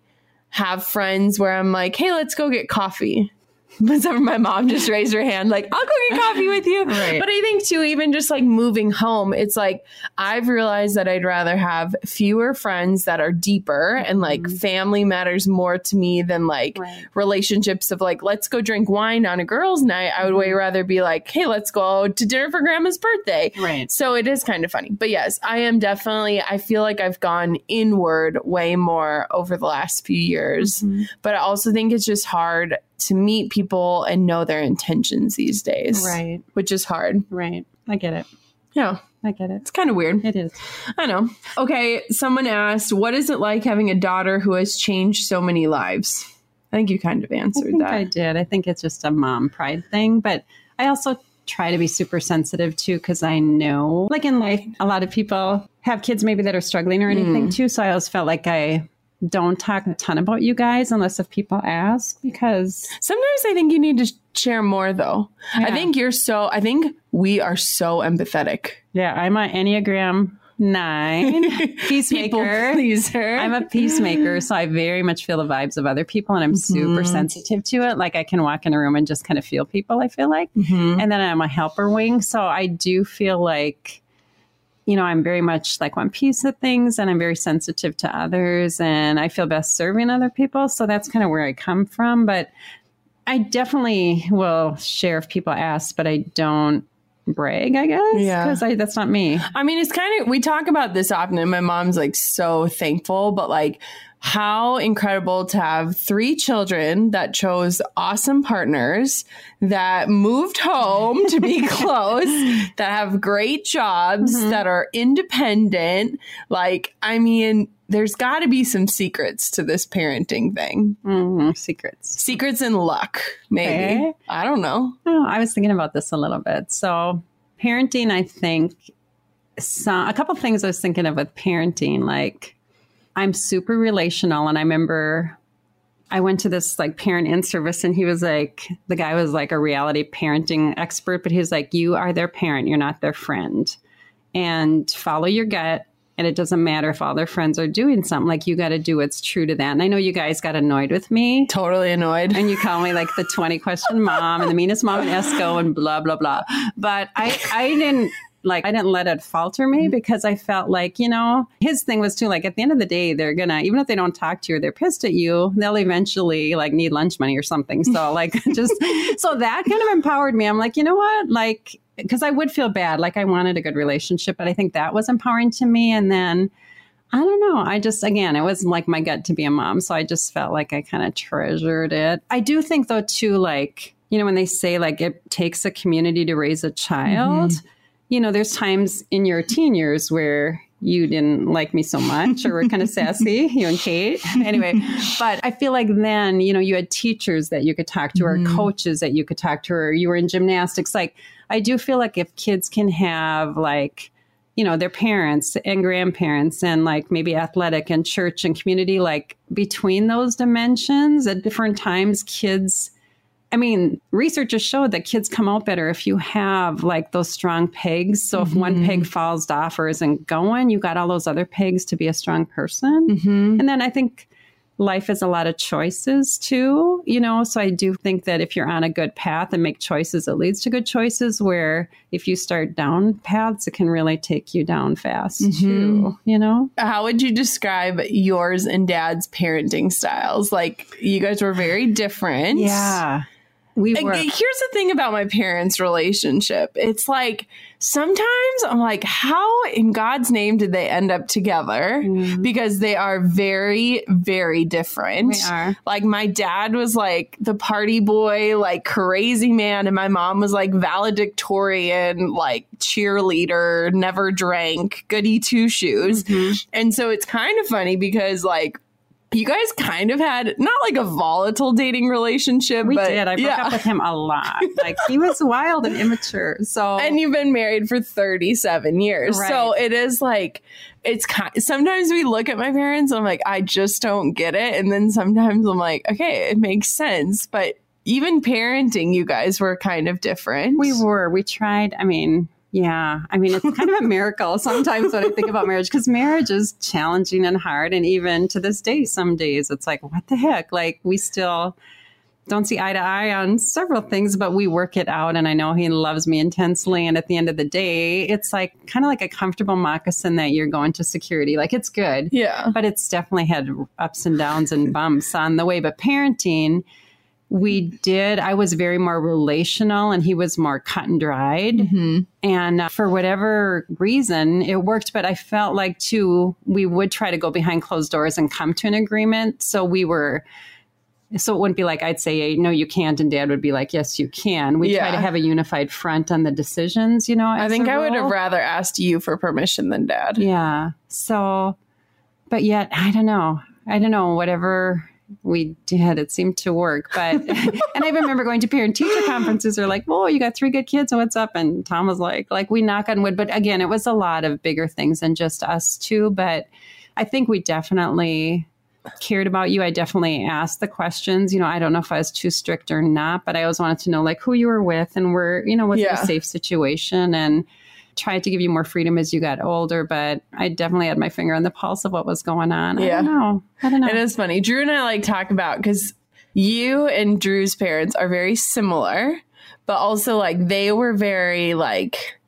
have friends where I'm like, hey, let's go get coffee. (laughs) But some- my mom just raised her hand, like, I'll go get coffee with you. Right. But I think too, even just like moving home, it's like I've realized that I'd rather have fewer friends that are deeper and like family matters more to me than like Mm-hmm. Right. relationships of like, let's go drink wine on a girls' night. I would Mm-hmm. way rather be like, hey, let's go to dinner for grandma's birthday. Right. So it is kind of funny. But yes, I am definitely, I feel like I've gone inward way more over the last few years. Mm-hmm. But I also think it's just hard to meet people and know their intentions these days. Right. Which is hard. Right. I get it. Yeah. I get it. It's kind of weird. It is. I know. Okay. Someone asked, what is it like having a daughter who has changed so many lives? I think you kind of I answered think that. I did. I think it's just a mom pride thing, but I also try to be super sensitive too because I know, like in life, a lot of people have kids maybe that are struggling or anything Mm. too. So I always felt like I don't talk a ton about you guys unless if people ask because Sometimes I think you need to share more, though. I think you're so, I think we are so empathetic. yeah, I'm an Enneagram nine (laughs) peacemaker. pleaser. I'm a peacemaker, so I very much feel the vibes of other people, and I'm mm-hmm. super sensitive to it. Like I can walk in a room and just kind of feel people. I feel like, mm-hmm. and then I'm a helper wing, so I do feel like, you know, I'm very much like one piece of things, and I'm very sensitive to others, and I feel best serving other people. So that's kind of where I come from. But I definitely will share if people ask, but I don't brag, I guess. Yeah. Because that's not me. I mean, it's kind of, we talk about this often, and my mom's like so thankful, but like, how incredible to have three children that chose awesome partners that moved home to be (laughs) close, that have great jobs, Mhm. that are independent. Like, I mean, there's got to be some secrets to this parenting thing. Mm, secrets. Secrets and luck, maybe. Okay. I don't know. Oh, I was thinking about this a little bit. So, parenting, I think, so, a couple things I was thinking of with parenting, like I'm super relational, and I remember I went to this like parent in service, and he was like, the guy was like a reality parenting expert, but he was like, you are their parent, you're not their friend, and follow your gut. And it doesn't matter if all their friends are doing something, like you got to do what's true to that. And I know you guys got annoyed with me Totally annoyed. and you call me like the 20 question mom and the meanest mom in Esko and blah, blah, blah. But I, I didn't like, I didn't let it falter me mm-hmm. because I felt like, you know, his thing was too like at the end of the day, they're gonna, even if they don't talk to you or they're pissed at you, they'll eventually like need lunch money or something. So (laughs) like just, so that kind of empowered me. I'm like, you know what? Like, because I would feel bad. Like I wanted a good relationship, but I think that was empowering to me. And then, I don't know. I just, again, it was like my gut to be a mom. So I just felt like I kind of treasured it. I do think, though, too, like, you know, when they say like it takes a community to raise a mm-hmm. child, you know, there's times in your teen years where you didn't like me so much or were kind of sassy, (laughs) you and Kate. (laughs) Anyway, but I feel like then, you know, you had teachers that you could talk to or mm-hmm. coaches that you could talk to, or you were in gymnastics. Like, I do feel like if kids can have like, you know, their parents and grandparents and like maybe athletic and church and community, like between those dimensions at different times, kids. I mean, researchers showed that kids come out better if you have like those strong pegs. So if one peg falls off or isn't going, you got all those other pegs to be a strong person. Mm-hmm. And then I think life is a lot of choices too, you know. So I do think that if you're on a good path and make choices, it leads to good choices. Where if you start down paths, it can really take you down fast Mhm. too, you know. How would you describe yours and dad's parenting styles? Like, you guys were very different. We were. here's the thing about my parents' relationship. It's like sometimes I'm like, how in God's name did they end up together? Mhm. Because they are very, very different. We are. Like my dad was like the party boy, like crazy man, and my mom was like valedictorian, like cheerleader, never drank, goody two shoes. Mhm. And so it's kind of funny because like you guys kind of had not like a volatile dating relationship, We but did. I broke yeah. up with him a lot. (laughs) Like he was wild and immature. So and you've been married for 37 years. So it is like it's kind sometimes we look at my parents and I'm like I just don't get it and then sometimes I'm like okay, it makes sense, but even parenting you guys were kind of different. We were. We tried. I mean, yeah. I mean, it's kind of a miracle sometimes when I think about marriage because marriage is challenging and hard. And even to this day, some days it's like, what the heck? Like, we still don't see eye to eye on several things, but we work it out. And I know he loves me intensely. And at the end of the day, it's like kind of like a comfortable moccasin that you're going to security. Like, it's good Yeah. but it's definitely had ups and downs and bumps on the way. But parenting, we did, I was very more relational and he was more cut and dried. hmm And uh, for whatever reason, it worked. But I felt like, too, we would try to go behind closed doors and come to an agreement. So we were. So it wouldn't be like I'd say, no, you can't. And dad would be like, yes, you can. We try to have a unified front on the decisions, you know. I think i would have rather asked you for permission than dad. Yeah. So, but yet, I don't know. I don't know. Whatever we did, it seemed to work. But, (laughs) (laughs) and I remember going to parent teacher conferences. They're like, "Oh, you got three good kids. And what's up?" And Tom was like, "Like we knock on wood." But again, it was a lot of bigger things than just us two. But I think we definitely cared about you. I definitely asked the questions. You know, I don't know if I was too strict or not, but I always wanted to know like who you were with and were, you know, was it Yeah. a safe situation and tried to give you more freedom as you got older, but I definitely had my finger on the pulse of what was going on. Yeah. I don't know. I don't know. It is funny. Drew and I like talk about because you and Drew's parents are very similar, but also like they were very like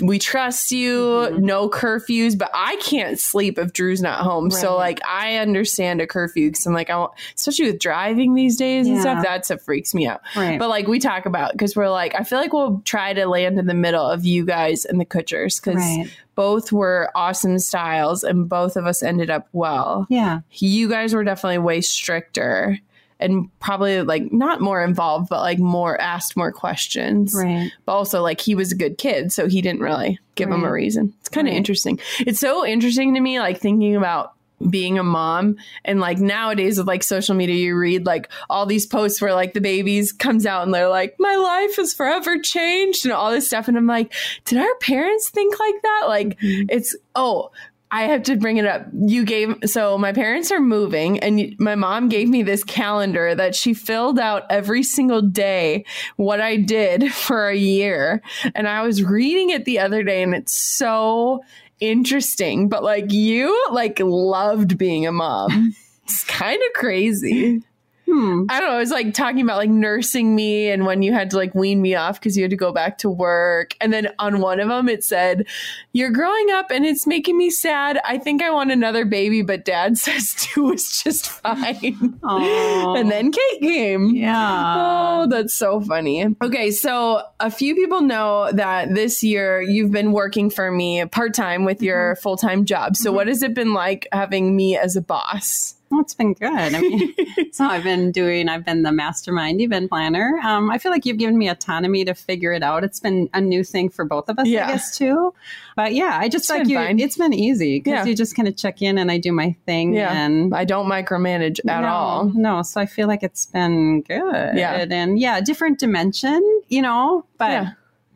we trust you, mm-hmm. no curfews, but I can't sleep if Drew's not home. So like I understand a curfew because I'm like, I want, especially with driving these days and stuff, that's what freaks me out. Right. But like we talk about because we're like, I feel like we'll try to land in the middle of you guys and the Kutchers because Right. both were awesome styles and both of us ended up well. Yeah. You guys were definitely way stricter and probably like not more involved, but like more asked more questions. Right. But also like he was a good kid, so he didn't really give him a reason. It's kind of Right. interesting. It's so interesting to me, like thinking about being a mom and like nowadays with like social media you read like all these posts where like the babies comes out and they're like my life is forever changed and all this stuff and i'm like did our parents think like that like mm-hmm. it's oh I have to bring it up. You gave so my parents are moving, and my mom gave me this calendar that she filled out every single day what I did (laughs) for a year. And I was reading it the other day, and it's so interesting. But like you, like loved being a mom. (laughs) It's kind of crazy. Hmm. I don't know. It was like talking about like nursing me and when you had to like wean me off because you had to go back to work. And then on one of them, it said, You're growing up and it's making me sad. I think I want another baby, but dad (laughs) says two is just fine. And then Kate came. Yeah. Oh, that's so funny. Okay, so a few people know that this year you've been working for me part time with your full time job. So, what has it been like having me as a boss? It's been good. I mean, (laughs) so I've been doing, I've been the mastermind event planner. Um, I feel like you've given me autonomy to figure it out. It's been a new thing for both of us, Yeah. I guess, too. But yeah, I just It's like you, fine. it's been easy because Yeah. you just kind of check in and I do my thing. Yeah. And I don't micromanage at no, all. No, so I feel like it's been good. Yeah. And yeah, different dimension, you know, but Yeah.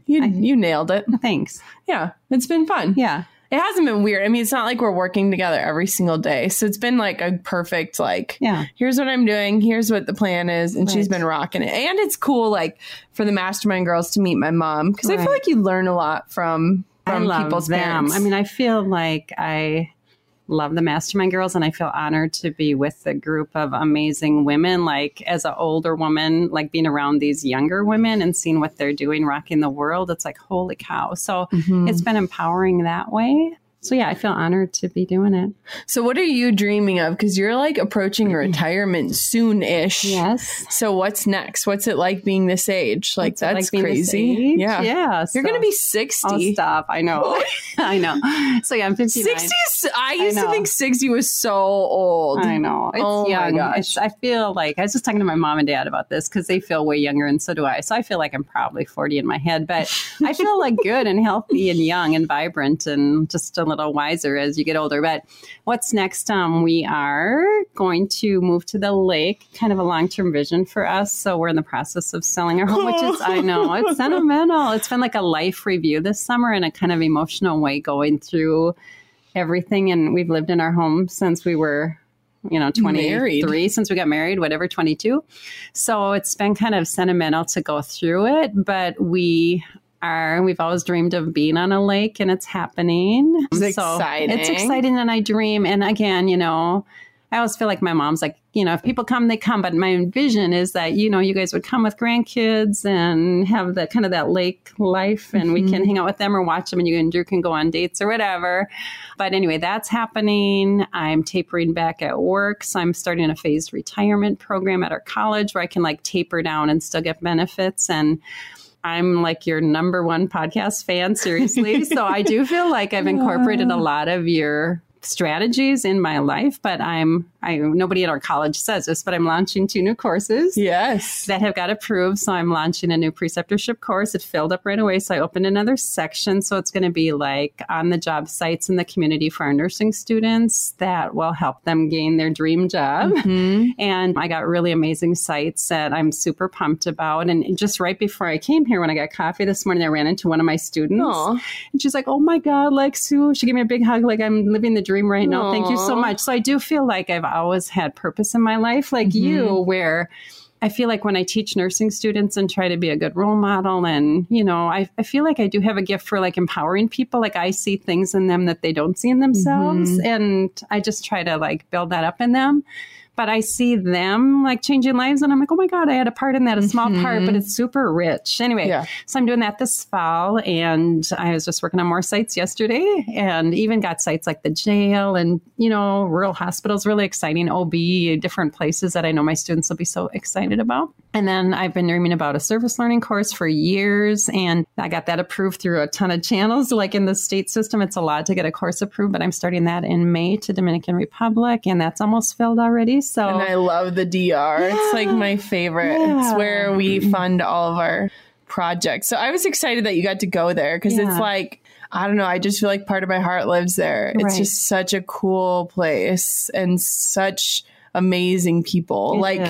You, you nailed it. thanks. Yeah, it's been fun. Yeah. It hasn't been weird. I mean, it's not like we're working together every single day. So it's been like a perfect, like, Yeah. here's what I'm doing, here's what the plan is. And she's been rocking it. And it's cool, like, for the mastermind girls to meet my mom because I feel like you learn a lot from, I from love people's them. parents. I mean, I feel like I love the mastermind girls and I feel honored to be with the group of amazing women. Like as an older woman, like being around these younger women and seeing what they're doing, rocking the world, it's like, holy cow. So Mhm. it's been empowering that way. So yeah, I feel honored to be doing it. so, what are you dreaming of? Because you're like approaching (clears throat) retirement soon ish. Yes. So, what's next? What's it like being this age? Like, What's that's like crazy. Yeah. Yeah. You're going to be 60. Oh, stop. I know. (laughs) (laughs) I know. So yeah, I'm 59. 60 is, I used to think 60 was so old. I know. It's Oh my gosh. It's, I feel like I was just talking to my mom and dad about this because they feel way younger and so do I. So I feel like I'm probably 40 in my head, but I feel like (laughs) good and healthy and young and vibrant and just a little wiser as you get older. But what's next? Um, we are going to move to the lake, kind of a long term vision for us. So we're in the process of selling our home, which is, I know, (laughs) it's sentimental. It's been like a life review this summer in a kind of emotional way going through everything. And we've lived in our home since we were, you know, 23, Married. since we got married, whatever, 22. So it's been kind of sentimental to go through it, but we are, we've always dreamed of being on a lake and it's happening. It's So exciting. It's exciting. And I dream. And again, you know, I always feel like my mom's like, you know, if people come, they come. But my vision is that, you know, you guys would come with grandkids and have the kind of that lake life and we can mm-hmm. hang out with them or watch them and you and Drew can go on dates or whatever. But anyway, that's happening. I'm tapering back at work. So I'm starting a phased retirement program at our college where I can like taper down and still get benefits. And I'm like your number one podcast fan, seriously. so I do feel like I've incorporated a lot of your strategies in my life, but I'm I nobody at our college says this, but I'm launching two new courses Yes. that have got approved. So I'm launching a new preceptorship course. It filled up right away. So I opened another section. So it's going to be like on the job sites in the community for our nursing students that will help them gain their dream job. Mhm. And I got really amazing sites that I'm super pumped about. And just right before I came here, when I got coffee this morning, I ran into one of my students. Aw. And she's like, Oh my God, like Sue, she gave me a big hug. Like I'm living the dream right now. Thank you so much. So I do feel like I've always had purpose in my life, like you, mm-hmm. where I feel like when I teach nursing students and try to be a good role model, and you know, I, I feel like I do have a gift for like empowering people. Like I see things in them that they don't see in themselves, mm-hmm. and I just try to like build that up in them. But I see them like changing lives, and I'm like, oh my god, I had a part in that, a small part, but it's super rich. Anyway, Mm-hmm. Yeah. so I'm doing that this fall, and I was just working on more sites yesterday, and even got sites like the jail and you know rural hospitals, really exciting OB, different places that I know my students will be so excited about. And then I've been dreaming about a service learning course for years, and I got that approved through a ton of channels. Like in the state system, it's a lot to get a course approved, but I'm starting that in May to Dominican Republic, and that's almost filled already. So And I love the DR. It's like my favorite. It's where we fund all of our projects. So I was excited that you got to go there because Yeah. it's like, I don't know, I just feel like part of my heart lives there. It's Right. just such a cool place and such amazing people. It like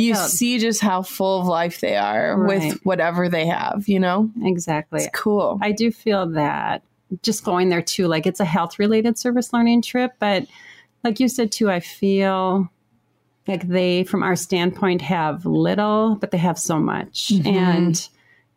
you felt- see just how full of life they are Right. with whatever they have, you know? exactly. It's cool. I do feel that just going there too, like it's a health related service learning trip, but like you said too, I feel like they, from our standpoint, have little, but they have so much. Mm-hmm. And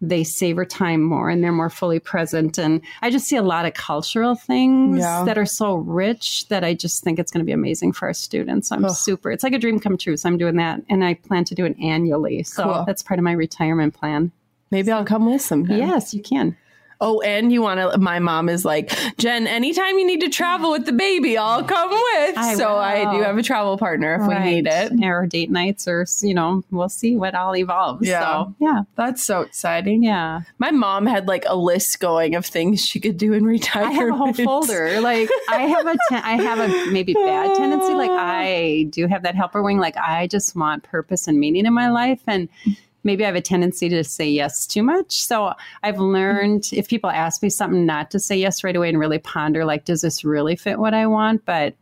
they savor time more and they're more fully present. And I just see a lot of cultural things Yeah. that are so rich that I just think it's going to be amazing for our students. I'm super, it's like a dream come true. So I'm doing that and I plan to do it annually. So Cool. that's part of my retirement plan. Maybe I'll come with some. Yes, you can. Oh, and you want to? My mom is like, Jen. Anytime you need to travel with the baby, I'll come with. I so I do have a travel partner if we need it. Or date nights, or you know, we'll see what all evolves. Yeah. So, yeah, That's so exciting. yeah. My mom had like a list going of things she could do in retirement. I have a whole folder. Like I have a, ten- I have a maybe bad tendency. Like (laughs) I do have that helper wing. Like I just want purpose and meaning in my life, and maybe I have a tendency to say yes too much. So I've mm-hmm. learned if people ask me something, not to say yes right away and really ponder. Like, does this really fit what I want? But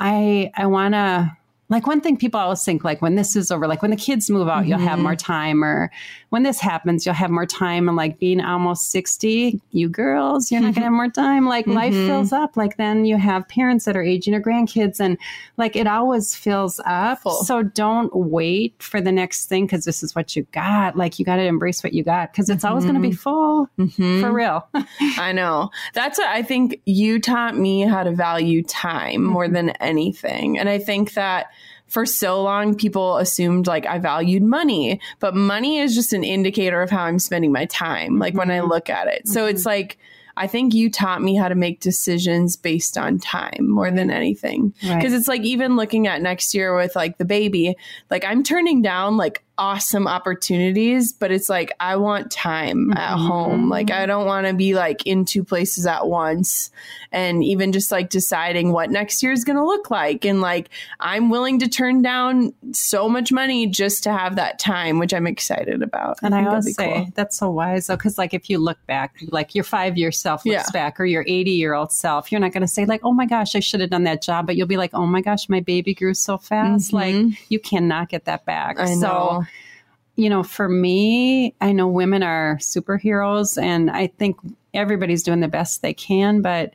I I want to like one thing people always think like when this is over like when the kids move out you'll have mm-hmm. more time or when this happens you'll have more time and like being almost 60 you girls you're not gonna have mm-hmm. more time. Like life mm-hmm. fills up. Like then you have parents that are aging or grandkids and like it always fills up. Full. so don't wait for the next thing because this is what you got. Like you got to embrace what you got because it's always going to be full. For real. (laughs) I know. That's what I think you taught me how to value time more than anything. And I think that for so long people assumed like I valued money, but money is just an indicator of how I'm spending my time, like when I mm-hmm. look at it. So it's mm-hmm. like I think you taught me how to make decisions based on time more than anything. Right. Because it's like even looking at next year with like the baby, like I'm turning down like awesome opportunities, but it's like I want time at home. Like I don't want to be like in two places at once and even just like deciding what next year is going to look like. And like I'm willing to turn down so much money just to have that time, which I'm excited about. And I, that'd always say cool. that's so wise though, because like if you look back, like your five year self looks Yeah. back, or your eighty year old self, you're not going to say like, "Oh my gosh, I should have done that job," but you'll be like, "Oh my gosh, my baby grew so fast." Like you cannot get that back. Mm-hmm. I so know. You know, for me, I know women are superheroes, and I think everybody's doing the best they can, but.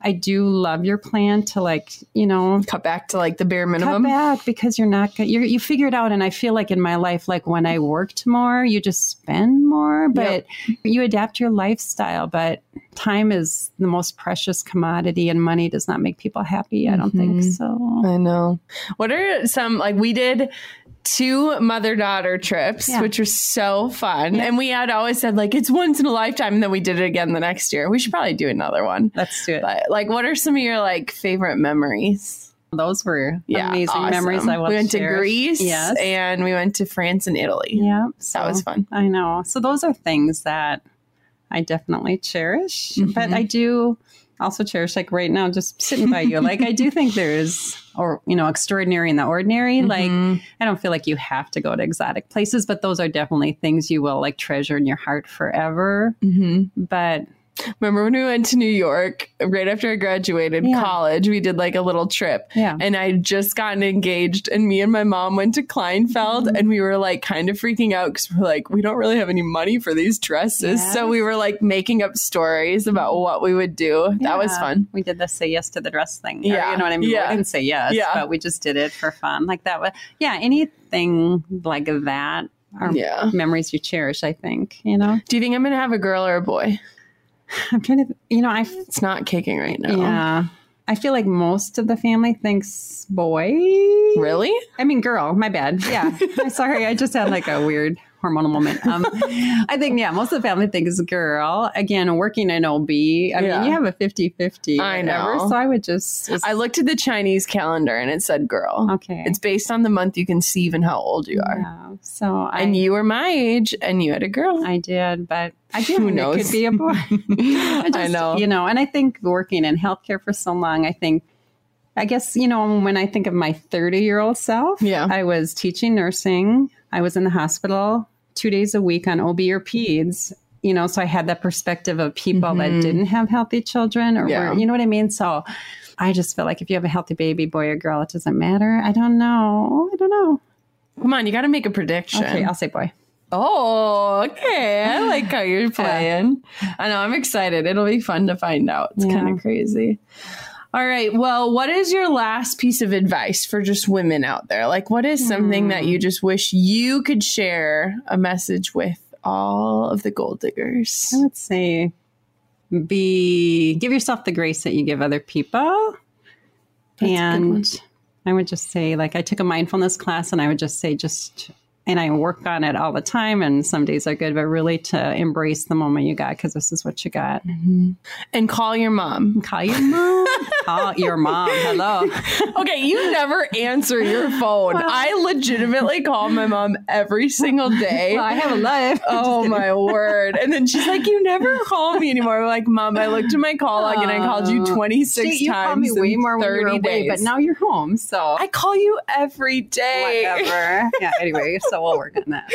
I do love your plan to like, you know, cut back to like the bare minimum. cut back because you're not you're, you figure it out and i feel like in my life like when i worked more you just spend more but you adapt your lifestyle but time is the most precious commodity and money does not make people happy i don't think Mm-hmm. so I know. What are some like we did two mother daughter trips, Yeah. which was so fun. And we had always said like it's once in a lifetime, and then we did it again the next year. We should probably do another one. let's do it But like, what are some of your like favorite memories? those were Yeah, amazing awesome. memories i We went to. Greece, yes and we went to France and Italy. yeah so, That was fun. I know. So those are things that I definitely cherish, Mm-hmm. but I do also cherish like right now just sitting by you. (laughs) Like I do think there's or you know extraordinary in the ordinary. Mm-hmm. Like I don't feel like you have to go to exotic places, but those are definitely things you will like treasure in your heart forever. Mm-hmm. But Remember when we went to New York right after I graduated Yeah. college? We did like a little trip. Yeah. And I just gotten engaged, and me and my mom went to Kleinfeld, Mm-hmm. and we were like kind of freaking out because we're like, we don't really have any money for these dresses. So we were like making up stories about what we would do. That was fun. We did the say yes to the dress thing. or, Yeah. you know what I mean. Yeah. We didn't say yes, Yeah. but we just did it for fun. Like that. Was, yeah. Anything like that are Yeah. memories you cherish. I think you know. Do you think I'm going to have a girl or a boy? (laughs) I'm trying to. You know. I It's not kicking right now. Yeah. I feel like most of the family thinks boy. Really? I mean, girl. My bad. Yeah. (laughs) Sorry, I just had like a weird hormonal moment. Um, (laughs) I think, yeah, most of the family thinks girl. Again, working in OB, I Yeah. mean, you have a 50 50. I know. So I would just. I looked at the Chinese calendar and it said girl. Okay. It's based on the month you conceive and how old you are. Yeah. So I, And you were my age and you had a girl. I did, but I did. Who It knows? could be a boy. (laughs) (laughs) I, just, know. You know, and I think working in healthcare for so long, I think, I guess, you know, when I think of my 30 year old self, Yeah. I was teaching nursing. I was in the hospital two days a week on OB or PEDS. You know, so I had that perspective of people Mhm. that didn't have healthy children or Yeah. were, you know what I mean? So I just feel like if you have a healthy baby, boy or girl, it doesn't matter. I don't know. I don't know. Come on, you got to make a prediction. Okay, I'll say boy. Oh, okay. I like how you're (laughs) playing. I know. I'm excited. It'll be fun to find out. It's Yeah. kind of crazy. All right. Well, what is your last piece of advice for just women out there? Like, what is something that Hmm. you just wish you could share a message with all of the goal diggers? I would say be give yourself the grace that you give other people. That's a good one. and I would just say like I took a mindfulness class and I would just say just and I work on it all the time and some days are good but really to embrace the moment you got because this is what you got. Mm-hmm. And call your mom. Call your mom. Call your mom. Hello. (laughs) Okay, you never answer your phone. I legitimately call my mom every single day. Well, I have a life. Oh (laughs) my word. And then she's like, You never call me anymore. I'm like, Mom, I looked at my call log and I called you Oh. 26 See, you times. call me way in more when 30 you were away, days. but now you're home. So I call you every day. whatever. yeah. Anyway, so we'll work on that.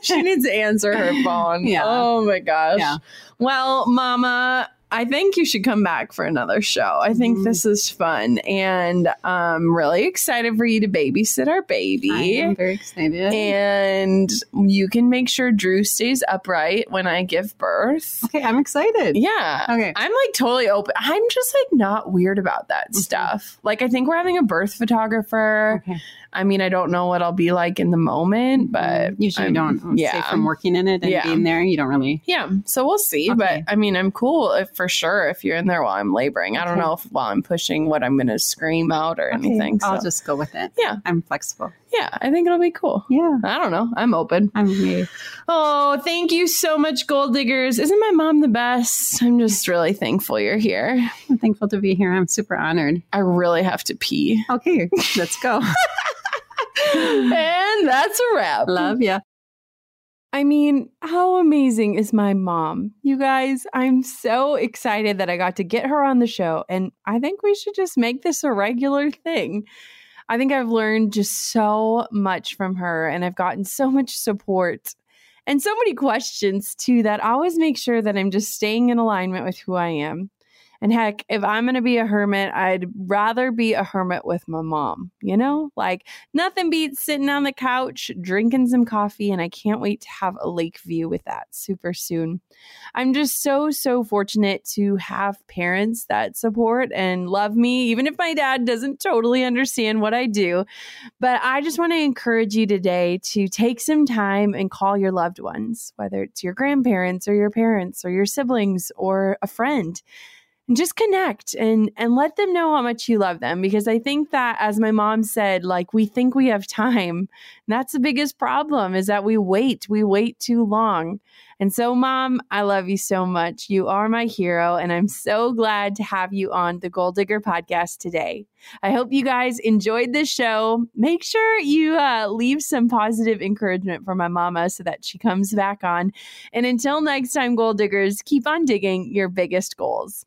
(laughs) she needs to answer her phone. Yeah. Oh my gosh. Yeah. Well, Mama, I think you should come back for another show. I think Mhm. this is fun. And I'm really excited for you to babysit our baby. I am very excited. and you can make sure Drew stays upright when I give birth. okay, I'm excited. Yeah. Okay. I'm like totally open. I'm just like not weird about that Mhm. stuff. Like I think we're having a birth photographer. Okay. I mean, I don't know what I'll be like in the moment, but usually I'm- you don't yeah. say from working in it and Yeah. being there, you don't really. Yeah, so we'll see. Okay. But I mean, I'm cool if, for sure if you're in there while I'm laboring. I don't know if while I'm pushing what I'm going to scream out or anything. So I'll just go with it. Yeah. I'm flexible. yeah, I think it'll be cool. Yeah. I don't know. I'm open. I'm me. Oh, thank you so much, Goal Diggers. Isn't my mom the best? I'm just really thankful you're here. I'm thankful to be here. I'm super honored. I really have to pee. Okay, let's go. (laughs) and that's a wrap. Love ya. I mean, how amazing is my mom? You guys, I'm so excited that I got to get her on the show, and I think we should just make this a regular thing. I think I've learned just so much from her, and I've gotten so much support and so many questions too that I always make sure that I'm just staying in alignment with who I am. And heck, if I'm going to be a hermit, I'd rather be a hermit with my mom, you know? Like, nothing beats sitting on the couch, drinking some coffee, and I can't wait to have a lake view with that super soon. I'm just so, so fortunate to have parents that support and love me, even if my dad doesn't totally understand what I do. But I just want to encourage you today to take some time and call your loved ones, whether it's your grandparents or your parents or your siblings or a friend and just connect and and let them know how much you love them. Because i think that as my mom said like we think we have time. That's the biggest problem is that we wait we wait too long. And so mom i love you so much. You are my hero and i'm so glad to have you on the goal digger podcast today. I hope you guys enjoyed this show. Make sure you uh, leave some positive encouragement for my mama so that she comes back on. And until next time goal diggers keep on digging your biggest goals